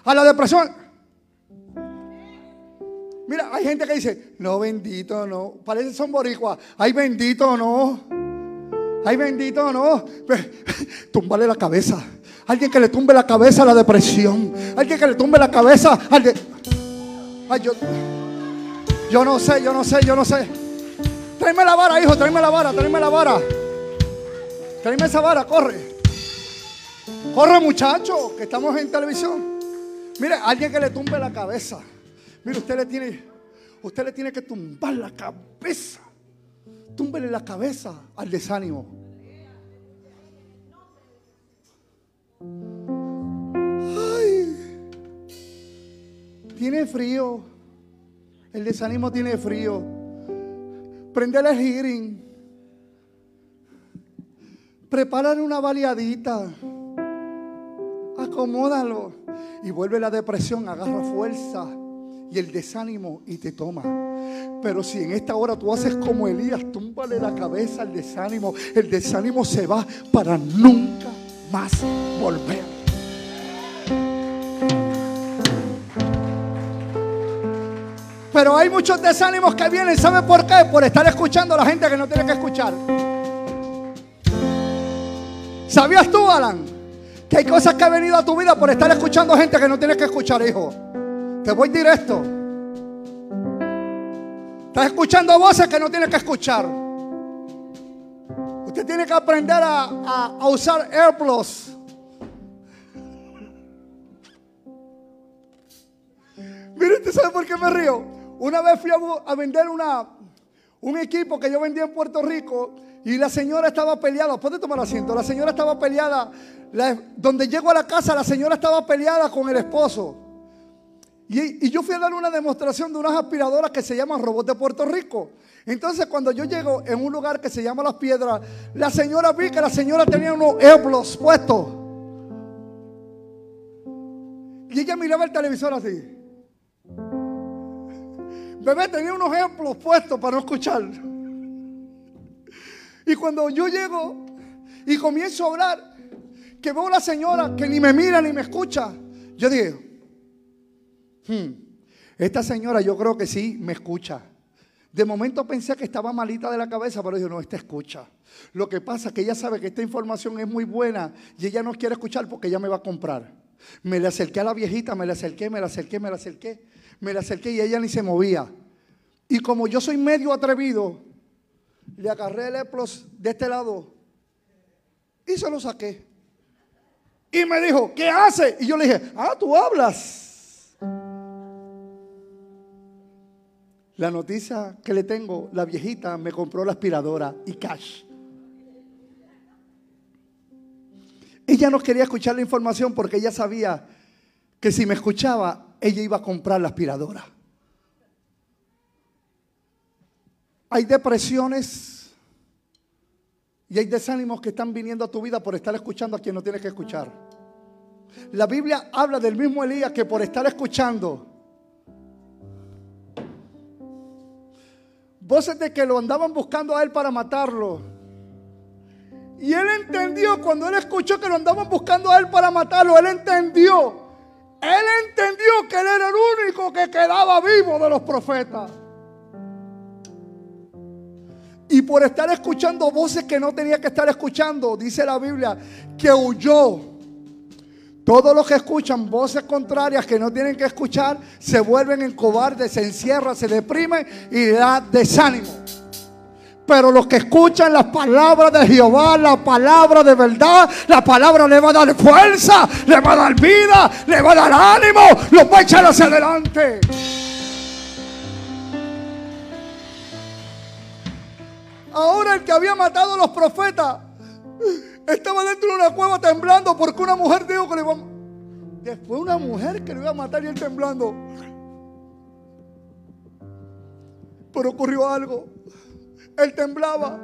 [SPEAKER 8] A la depresión. Mira, hay gente que dice, no, bendito, no. Parece son boricuas. Ay, bendito, no. Ay, bendito, no. Ve, (laughs) Túmbale la cabeza. Alguien que le tumbe la cabeza a la depresión. Alguien que le tumbe la cabeza al de... Ay, yo, yo no sé, yo no sé, yo no sé. Tráeme la vara, hijo, tráeme la vara, tráeme la vara. Tráeme esa vara, corre. Corre, muchacho, que estamos en televisión. Mire, alguien que le tumbe la cabeza. Mire, usted le tiene, usted le tiene que tumbar la cabeza. Túmbele la cabeza al desánimo. Ay, tiene frío. El desánimo tiene frío. Prendele el hearing. Prepárale una baleadita. Acomódalo. Y vuelve la depresión, agarra fuerza y el desánimo y te toma. Pero si en esta hora tú haces como Elías, túmbale la cabeza al desánimo, el desánimo se va para nunca más volver. Pero hay muchos desánimos que vienen, ¿sabe por qué? Por estar escuchando a la gente que no tiene que escuchar. ¿Sabías tú, Alan? Que hay cosas que han venido a tu vida por estar escuchando gente que no tienes que escuchar, hijo. Te voy directo. Estás escuchando voces que no tienes que escuchar. Usted tiene que aprender a, a- usar AirPlus. Mire, ¿usted sabe por qué me río? Una vez fui a, a vender una, un equipo que yo vendía en Puerto Rico y la señora estaba peleada. Puede tomar asiento. La señora estaba peleada. Donde llego a la casa, la señora estaba peleada con el esposo. Y, yo fui a dar una demostración de unas aspiradoras que se llaman robots de Puerto Rico. Entonces, cuando yo llego en un lugar que se llama Las Piedras, la señora vi que la señora tenía unos Airblos puestos. Y ella miraba el televisor así. Bebé tenía unos ejemplos puestos para no escuchar. Y cuando yo llego y comienzo a hablar, que veo a la señora que ni me mira ni me escucha, yo digo, "Hmm, esta señora yo creo que sí me escucha. De momento pensé que estaba malita de la cabeza, pero dijo, no, esta escucha. Lo que pasa es que ella sabe que esta información es muy buena y ella no quiere escuchar porque ella me va a comprar. Me le acerqué a la viejita, me le acerqué, me la acerqué, me la acerqué, me la acerqué y ella ni se movía. Y como yo soy medio atrevido, le agarré el Eplos de este lado y se lo saqué. Y me dijo, ¿qué hace? Y yo le dije, ah, tú hablas. La noticia que le tengo, la viejita me compró la aspiradora y cash. Ella no quería escuchar la información porque ella sabía que si me escuchaba, ella iba a comprar la aspiradora. Hay depresiones y hay desánimos que están viniendo a tu vida por estar escuchando a quien no tienes que escuchar. La Biblia habla del mismo Elías que por estar escuchando voces de que lo andaban buscando a él para matarlo. Y él entendió, cuando él escuchó que lo andaban buscando a él para matarlo, él entendió. Él entendió que él era el único que quedaba vivo de los profetas. Y por estar escuchando voces que no tenía que estar escuchando, dice la Biblia, que huyó. Todos los que escuchan voces contrarias que no tienen que escuchar, se vuelven en cobardes, se encierran, se deprimen y da desánimo. Pero los que escuchan las palabras de Jehová, la palabra de verdad, la palabra le va a dar fuerza, le va a dar vida, le va a dar ánimo, los va a echar hacia adelante. Ahora el que había matado a los profetas estaba dentro de una cueva temblando porque una mujer dijo que le iba a... Después una mujer que le iba a matar y él temblando. Pero ocurrió algo. Él temblaba,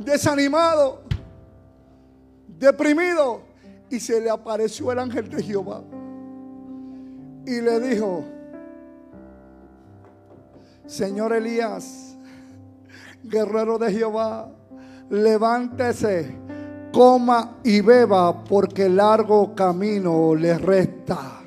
[SPEAKER 8] desanimado, deprimido. Y se le apareció el ángel de Jehová. Y le dijo, Señor Elías, guerrero de Jehová, levántese, coma y beba, porque largo camino le resta.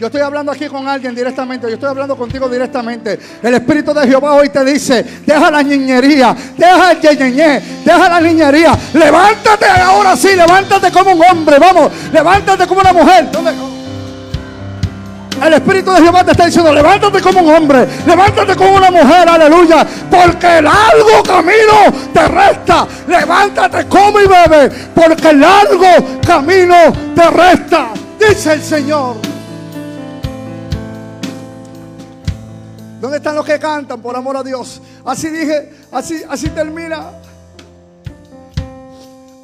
[SPEAKER 8] Yo estoy hablando aquí con alguien directamente, yo estoy hablando contigo directamente. El Espíritu de Jehová hoy te dice, deja la niñería, deja el yeñeñé, deja la niñería. Levántate ahora sí, levántate como un hombre, vamos, levántate como una mujer. ¿Dónde? El Espíritu de Jehová te está diciendo, levántate como un hombre, levántate como una mujer, aleluya, porque el largo camino te resta. Levántate, come y bebe, porque el largo camino te resta, dice el Señor. ¿Dónde están los que cantan por amor a Dios? Así dije, así, así termina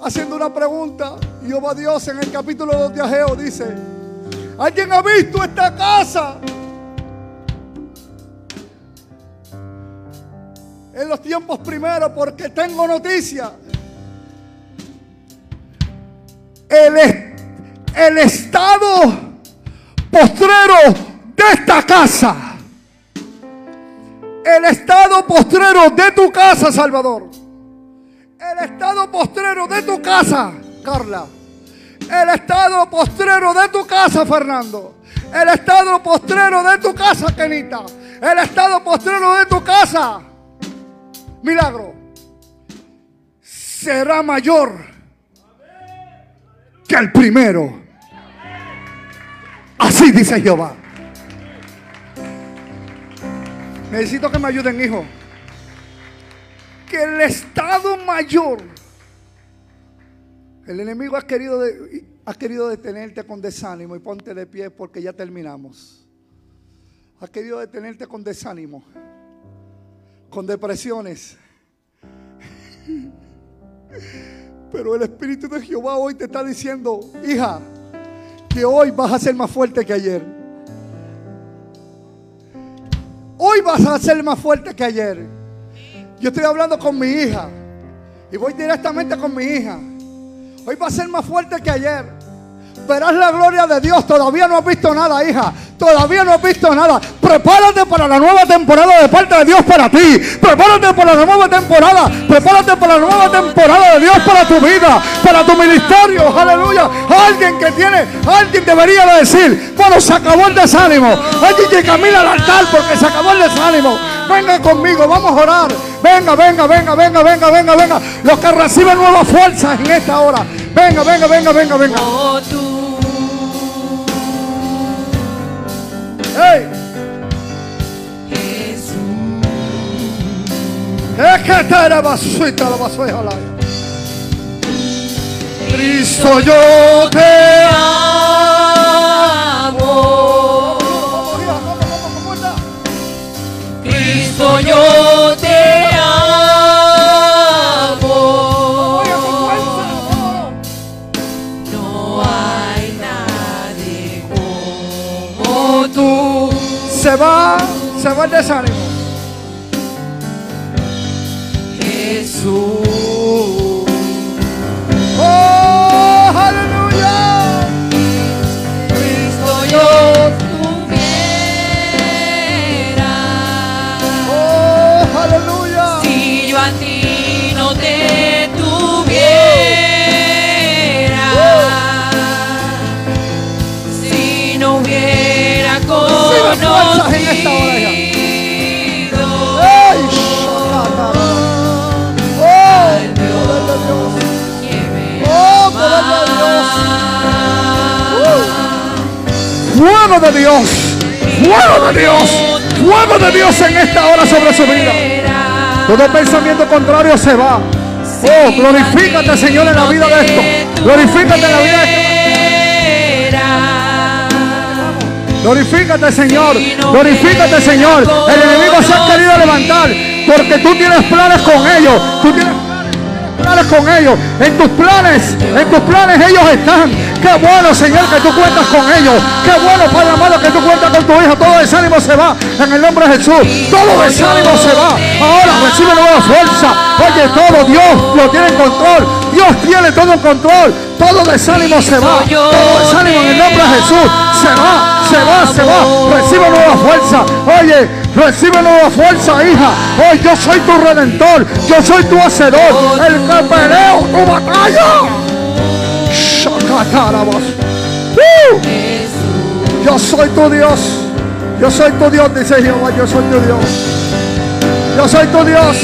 [SPEAKER 8] haciendo una pregunta. Jehová Dios en el capítulo 2 de Ageo dice, ¿alguien ha visto esta casa? En los tiempos primeros, porque tengo noticia. El, el estado postrero de esta casa el estado postrero de tu casa, Salvador. El estado postrero de tu casa, Carla. El estado postrero de tu casa, Fernando. El estado postrero de tu casa, Kenita. El estado postrero de tu casa, Milagro. Será mayor que el primero. Así dice Jehová. Necesito que me ayuden, hijo. Que el Estado Mayor, el enemigo ha querido, de- ha querido detenerte con desánimo y ponte de pie porque ya terminamos. Ha querido detenerte con desánimo, con depresiones. Pero el Espíritu de Jehová hoy te está diciendo, hija, que hoy vas a ser más fuerte que ayer. Hoy vas a ser más fuerte que ayer. Yo estoy hablando con mi hija. Y voy directamente con mi hija. Hoy va a ser más fuerte que ayer. Verás la gloria de Dios. Todavía no has visto nada, hija. Todavía no has visto nada. Prepárate para la nueva temporada de parte de Dios para ti. Prepárate para la nueva temporada. Prepárate para la nueva temporada de Dios para tu vida, para tu ministerio. Aleluya. Alguien que tiene, alguien debería de decir, bueno, se acabó el desánimo. Alguien que camina al altar porque se acabó el desánimo. Venga conmigo, vamos a orar. Venga, venga, venga, venga, venga, venga, venga. Los que reciben nuevas fuerzas en esta hora. Venga, venga, venga, venga, venga.
[SPEAKER 3] Oh, tú,
[SPEAKER 8] ¡Ey!
[SPEAKER 3] Jesús.
[SPEAKER 8] Es que te la basuita, la basueja, la- Cristo, yo te
[SPEAKER 3] amo.
[SPEAKER 8] amo. Cristo, yo te se va,
[SPEAKER 3] se va el desánimo.
[SPEAKER 8] Jesús. Oh, aleluya. Cristo
[SPEAKER 3] yo esta hora ya. ¡Ey!
[SPEAKER 8] ¡Oh! Poder de Dios. ¡Oh! Poder
[SPEAKER 3] de
[SPEAKER 8] Dios. Uh. Fuego de Dios. Fuego de Dios. Fuego de Dios en esta hora sobre su vida. Todo pensamiento contrario se va. Oh, glorifícate, Señor, en la vida de esto. Glorifícate en la vida de esto. Glorifícate, Señor. Glorifícate, Señor. El enemigo se ha querido levantar porque tú tienes planes con ellos. Tú tienes planes con ellos. En tus planes, en tus planes ellos están. Qué bueno, Señor, que tú cuentas con ellos. Qué bueno, Padre amado, que tú cuentas con tu hijo. Todo desánimo se va en el nombre de Jesús. Todo desánimo se va. Ahora recibe nueva fuerza. Oye, todo Dios lo tiene en control. Dios tiene todo en control. Todo desánimo se va. Todo desánimo en el nombre de Jesús se va, se va, se va. Recibe nueva fuerza. Oye, recibe nueva fuerza, hija. Hoy yo soy tu redentor. Yo soy tu hacedor. El que peleo tu batalla. ¡Uh! Yo soy tu Dios. Yo soy tu Dios, dice Jehová. Yo soy tu Dios. Yo soy tu Dios.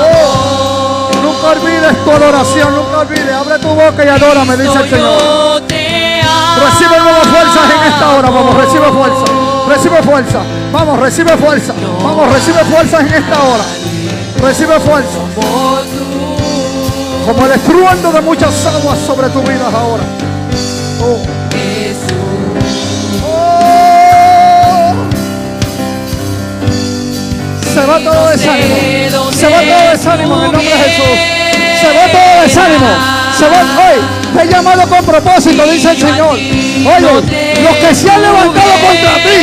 [SPEAKER 8] Oh, nunca olvides tu adoración. Nunca olvides. Abre tu boca y adórame, dice el Señor. Recibe nuevas fuerzas en esta hora, vamos, recibe fuerza. Recibe fuerza. Vamos, recibe fuerza. Vamos, recibe fuerzas en esta hora. Recibe fuerza. Como el estruendo de muchas aguas sobre tu vida ahora. Oh. Oh. Se va todo desánimo. Se va todo desánimo en el nombre de Jesús. Se va todo desánimo. Se va hoy. Te he llamado con propósito, dice el Señor. Oye, los que se han levantado contra ti,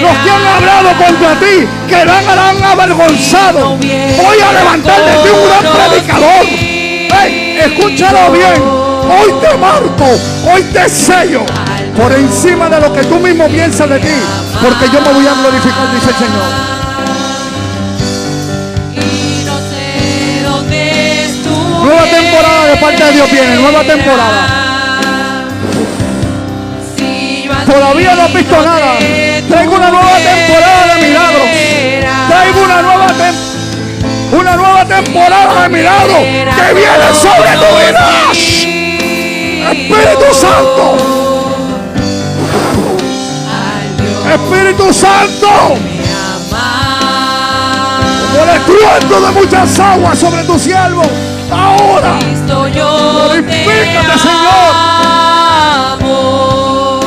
[SPEAKER 8] los que han hablado contra ti, quedarán avergonzados. Voy a levantar de ti un gran predicador. Ey, escúchalo bien. Hoy te marco, hoy te sello por encima de lo que tú mismo piensas de ti, porque yo me voy a glorificar, dice el Señor. Nueva temporada de parte de Dios viene, nueva temporada. Todavía no has visto nada. Traigo una nueva temporada de milagros. Traigo una nueva tem- una nueva temporada de milagros que viene sobre tu vida. Espíritu Santo. Espíritu Santo. Por el de muchas aguas sobre tu siervo. Ahora.
[SPEAKER 3] Cristo, yo te
[SPEAKER 8] Glorifícate, Señor.
[SPEAKER 3] amo.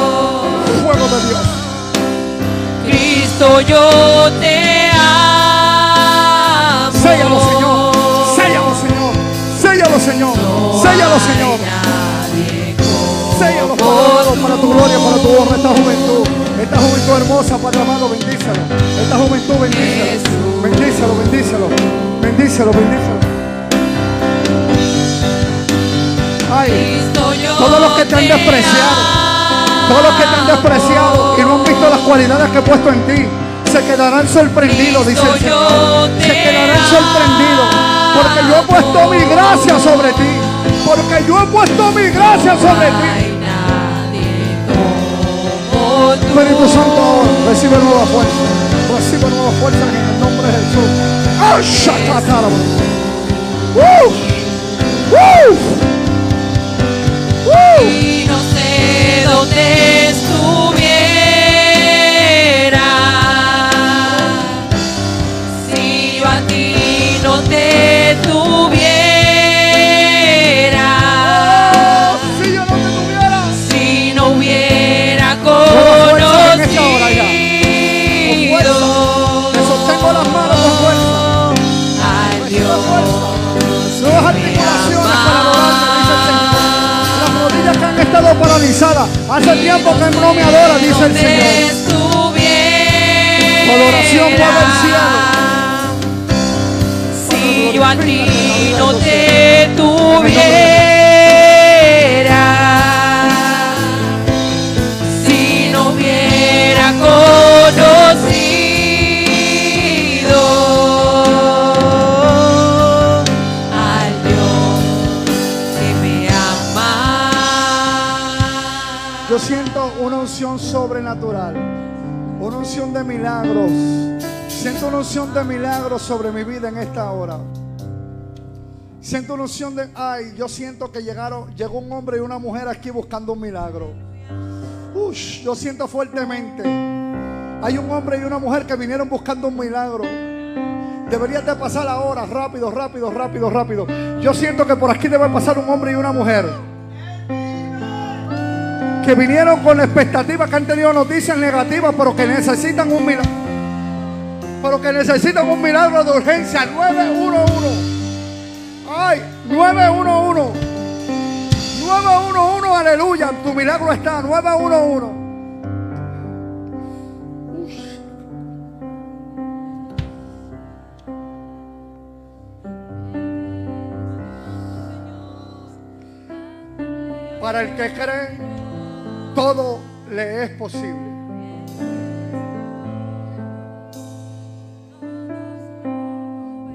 [SPEAKER 8] Fuego de Dios.
[SPEAKER 3] Cristo, yo te amo.
[SPEAKER 8] Séllalo, Señor. Séllalo, Señor. Séllalo, Señor. Séllalo, Señor. Séllalo, Padre para tu gloria, para tu honra, esta juventud. Esta juventud hermosa, Padre amado, bendícelo. Esta juventud, bendícelo. Bendícelo, bendícelo. Bendícelo, bendícelo. Todos los que te han despreciado, todos los que te han despreciado y no han visto las cualidades que he puesto en ti, se quedarán sorprendidos, dice el Señor. Se quedarán sorprendidos. Porque yo he puesto mi gracia sobre ti. Porque yo he puesto mi gracia sobre ti. Espíritu Santo, recibe nueva fuerza. Recibe nueva fuerza en el nombre de Jesús. ¡Ah, shakatarabo! ¡Woo! ¡Woo!
[SPEAKER 3] No sé dónde estuviera
[SPEAKER 8] Hace tiempo que no me adora, dice el Señor. Tu adoración mueve el cielo.
[SPEAKER 3] Si yo a ti no te tuviera, si no hubiera conocido
[SPEAKER 8] unción sobrenatural, una unción de milagros. Siento una unción de milagros sobre mi vida en esta hora. Siento una unción de, ay, yo siento que llegaron, llegó un hombre y una mujer aquí buscando un milagro. Ush, yo siento fuertemente. Hay un hombre y una mujer que vinieron buscando un milagro. Deberías de pasar ahora, rápido, rápido, rápido, rápido. Yo siento que por aquí debe pasar un hombre y una mujer. Que vinieron con expectativas, que han tenido noticias negativas, pero que necesitan un milagro. Pero que necesitan un milagro de urgencia. 911. Ay, 911. 911, aleluya. Tu milagro está. 911. Para el que cree, todo le es posible.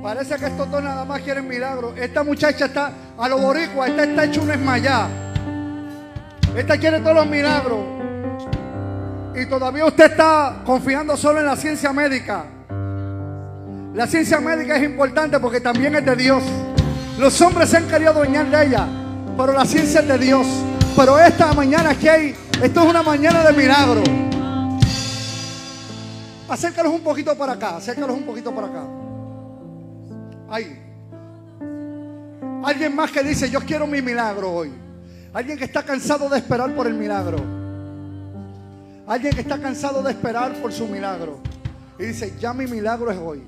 [SPEAKER 8] Parece que estos dos nada más quieren milagros. Esta muchacha está a lo boricua, esta está hecha una esmayá. Esta quiere todos los milagros. Y todavía usted está confiando solo en la ciencia médica. La ciencia médica es importante porque también es de Dios. Los hombres se han querido adueñar de ella, pero la ciencia es de Dios. Pero esta mañana aquí hay, esto es una mañana de milagro. Acércalos un poquito para acá, acércalos un poquito para acá. Ahí. Alguien más que dice, yo quiero mi milagro hoy. Alguien que está cansado de esperar por el milagro. Alguien que está cansado de esperar por su milagro. Y dice, ya mi milagro es hoy.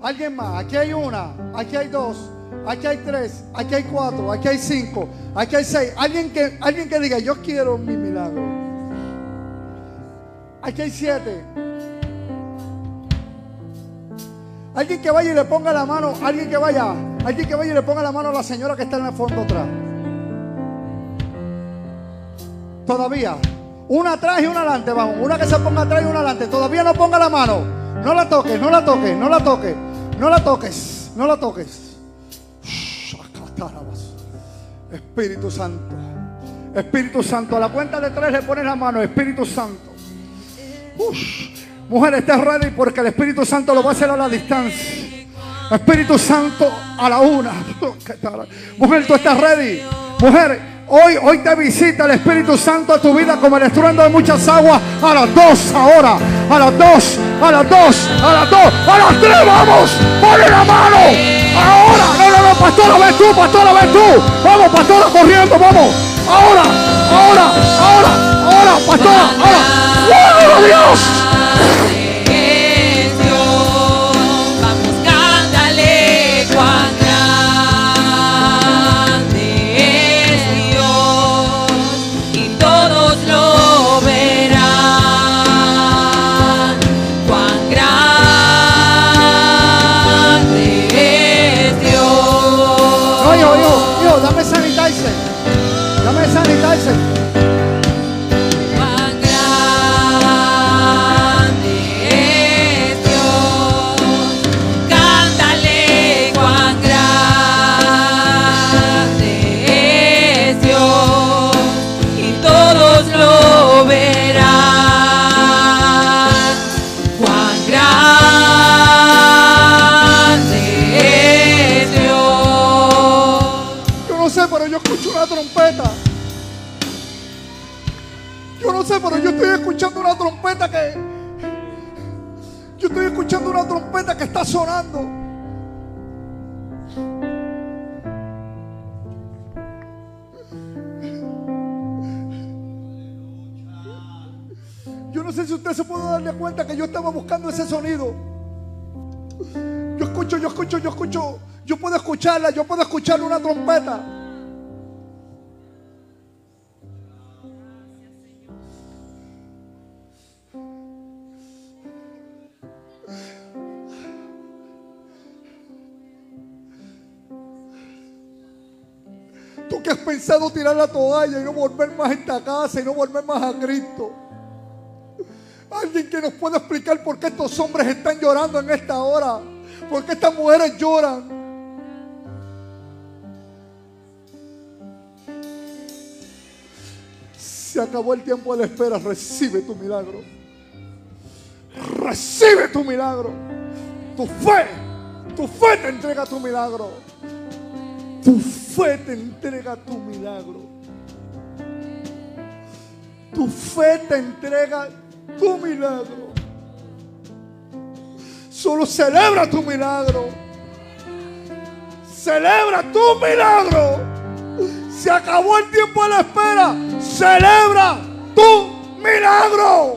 [SPEAKER 8] Alguien más, aquí hay una, aquí hay dos, aquí hay tres, aquí hay cuatro, aquí hay cinco, aquí hay seis. Alguien que, alguien que diga, yo quiero mi milagro. Aquí hay siete. Alguien que vaya y le ponga la mano, alguien que vaya, alguien que vaya y le ponga la mano a la señora que está en el fondo atrás. Todavía. Una atrás y una adelante, vamos. Una que se ponga atrás y una adelante. Todavía no ponga la mano. No la toques, no la toques, no la toques. No la toques, no la toques. Espíritu Santo. Espíritu Santo. A la cuenta de tres le pones la mano. Espíritu Santo. Mujer, estés ready porque el Espíritu Santo lo va a hacer a la distancia. Espíritu Santo a la una. (laughs) Mujer, tú estás ready. Mujer, hoy, hoy te visita el Espíritu Santo a tu vida como el estruendo de muchas aguas. A las dos ahora. A las dos. A las dos. A las dos. A las tres. Vamos. Ponle la mano. Ahora. Pastora, ves tú. Pastora, ves tú. Vamos, pastora, corriendo. Vamos. Ahora. Ahora. Ahora. Ahora. Pastora. Ahora. ¡Wow, Dios! Trompeta que está sonando. Yo no sé si usted se puede darle cuenta que yo estaba buscando ese sonido. Yo escucho, yo escucho, yo escucho. Yo puedo escucharla, yo puedo escuchar una trompeta. Pensado tirar la toalla y no volver más a esta casa y no volver más a Cristo. Alguien que nos pueda explicar por qué estos hombres están llorando en esta hora. ¿Por qué estas mujeres lloran? Se acabó el tiempo de la espera. Recibe tu milagro. Recibe tu milagro. Tu fe,
[SPEAKER 3] Tu fe te entrega tu milagro. Tu fe te entrega tu milagro. Tu fe te entrega tu milagro. Solo celebra tu milagro. Celebra tu milagro. Se acabó el tiempo de la espera. Celebra tu milagro.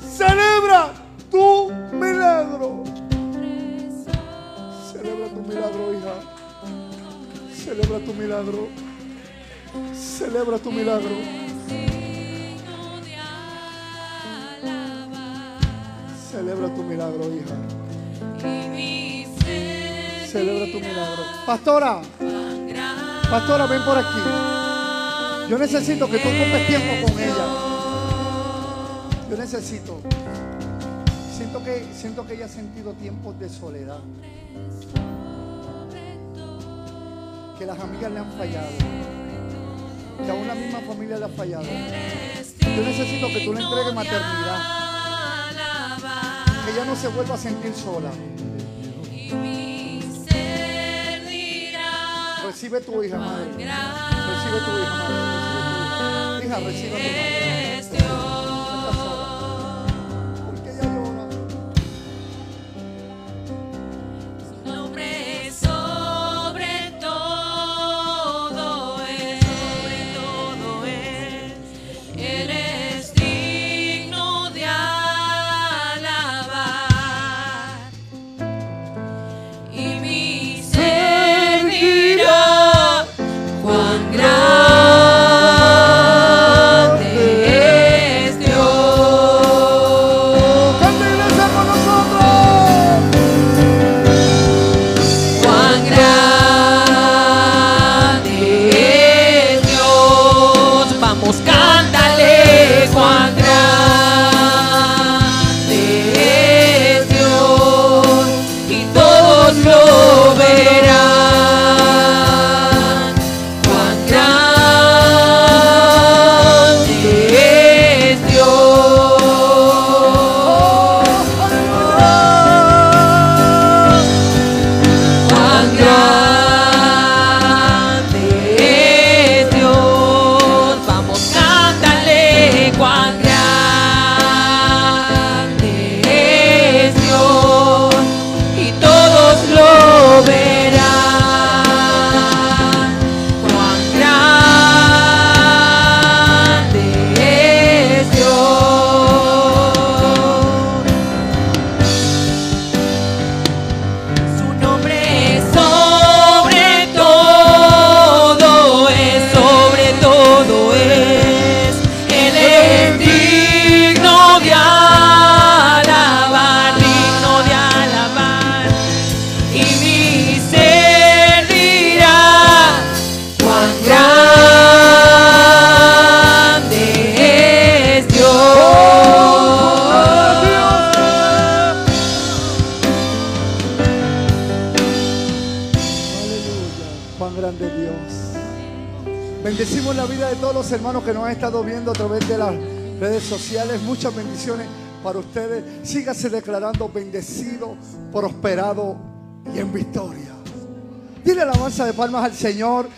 [SPEAKER 3] Celebra tu milagro. Celebra tu milagro. Celebra tu milagro. Celebra tu milagro. Celebra tu milagro, hija. Celebra tu milagro. Pastora, pastora, ven por aquí. Yo necesito que tú ocupes tiempo con ella. Yo necesito. Siento que, siento que ella ha sentido tiempos de soledad. Que las amigas le han fallado. Que aún la misma familia le ha fallado. Yo necesito que tú le entregues maternidad. Que ella no se vuelva a sentir sola. Recibe tu hija, madre. Recibe tu hija, madre. Hija. Hija, recibe a tu madre. Sociales. Muchas bendiciones para ustedes. Sígase declarando bendecido, prosperado y en victoria. Dile alabanza de palmas al Señor.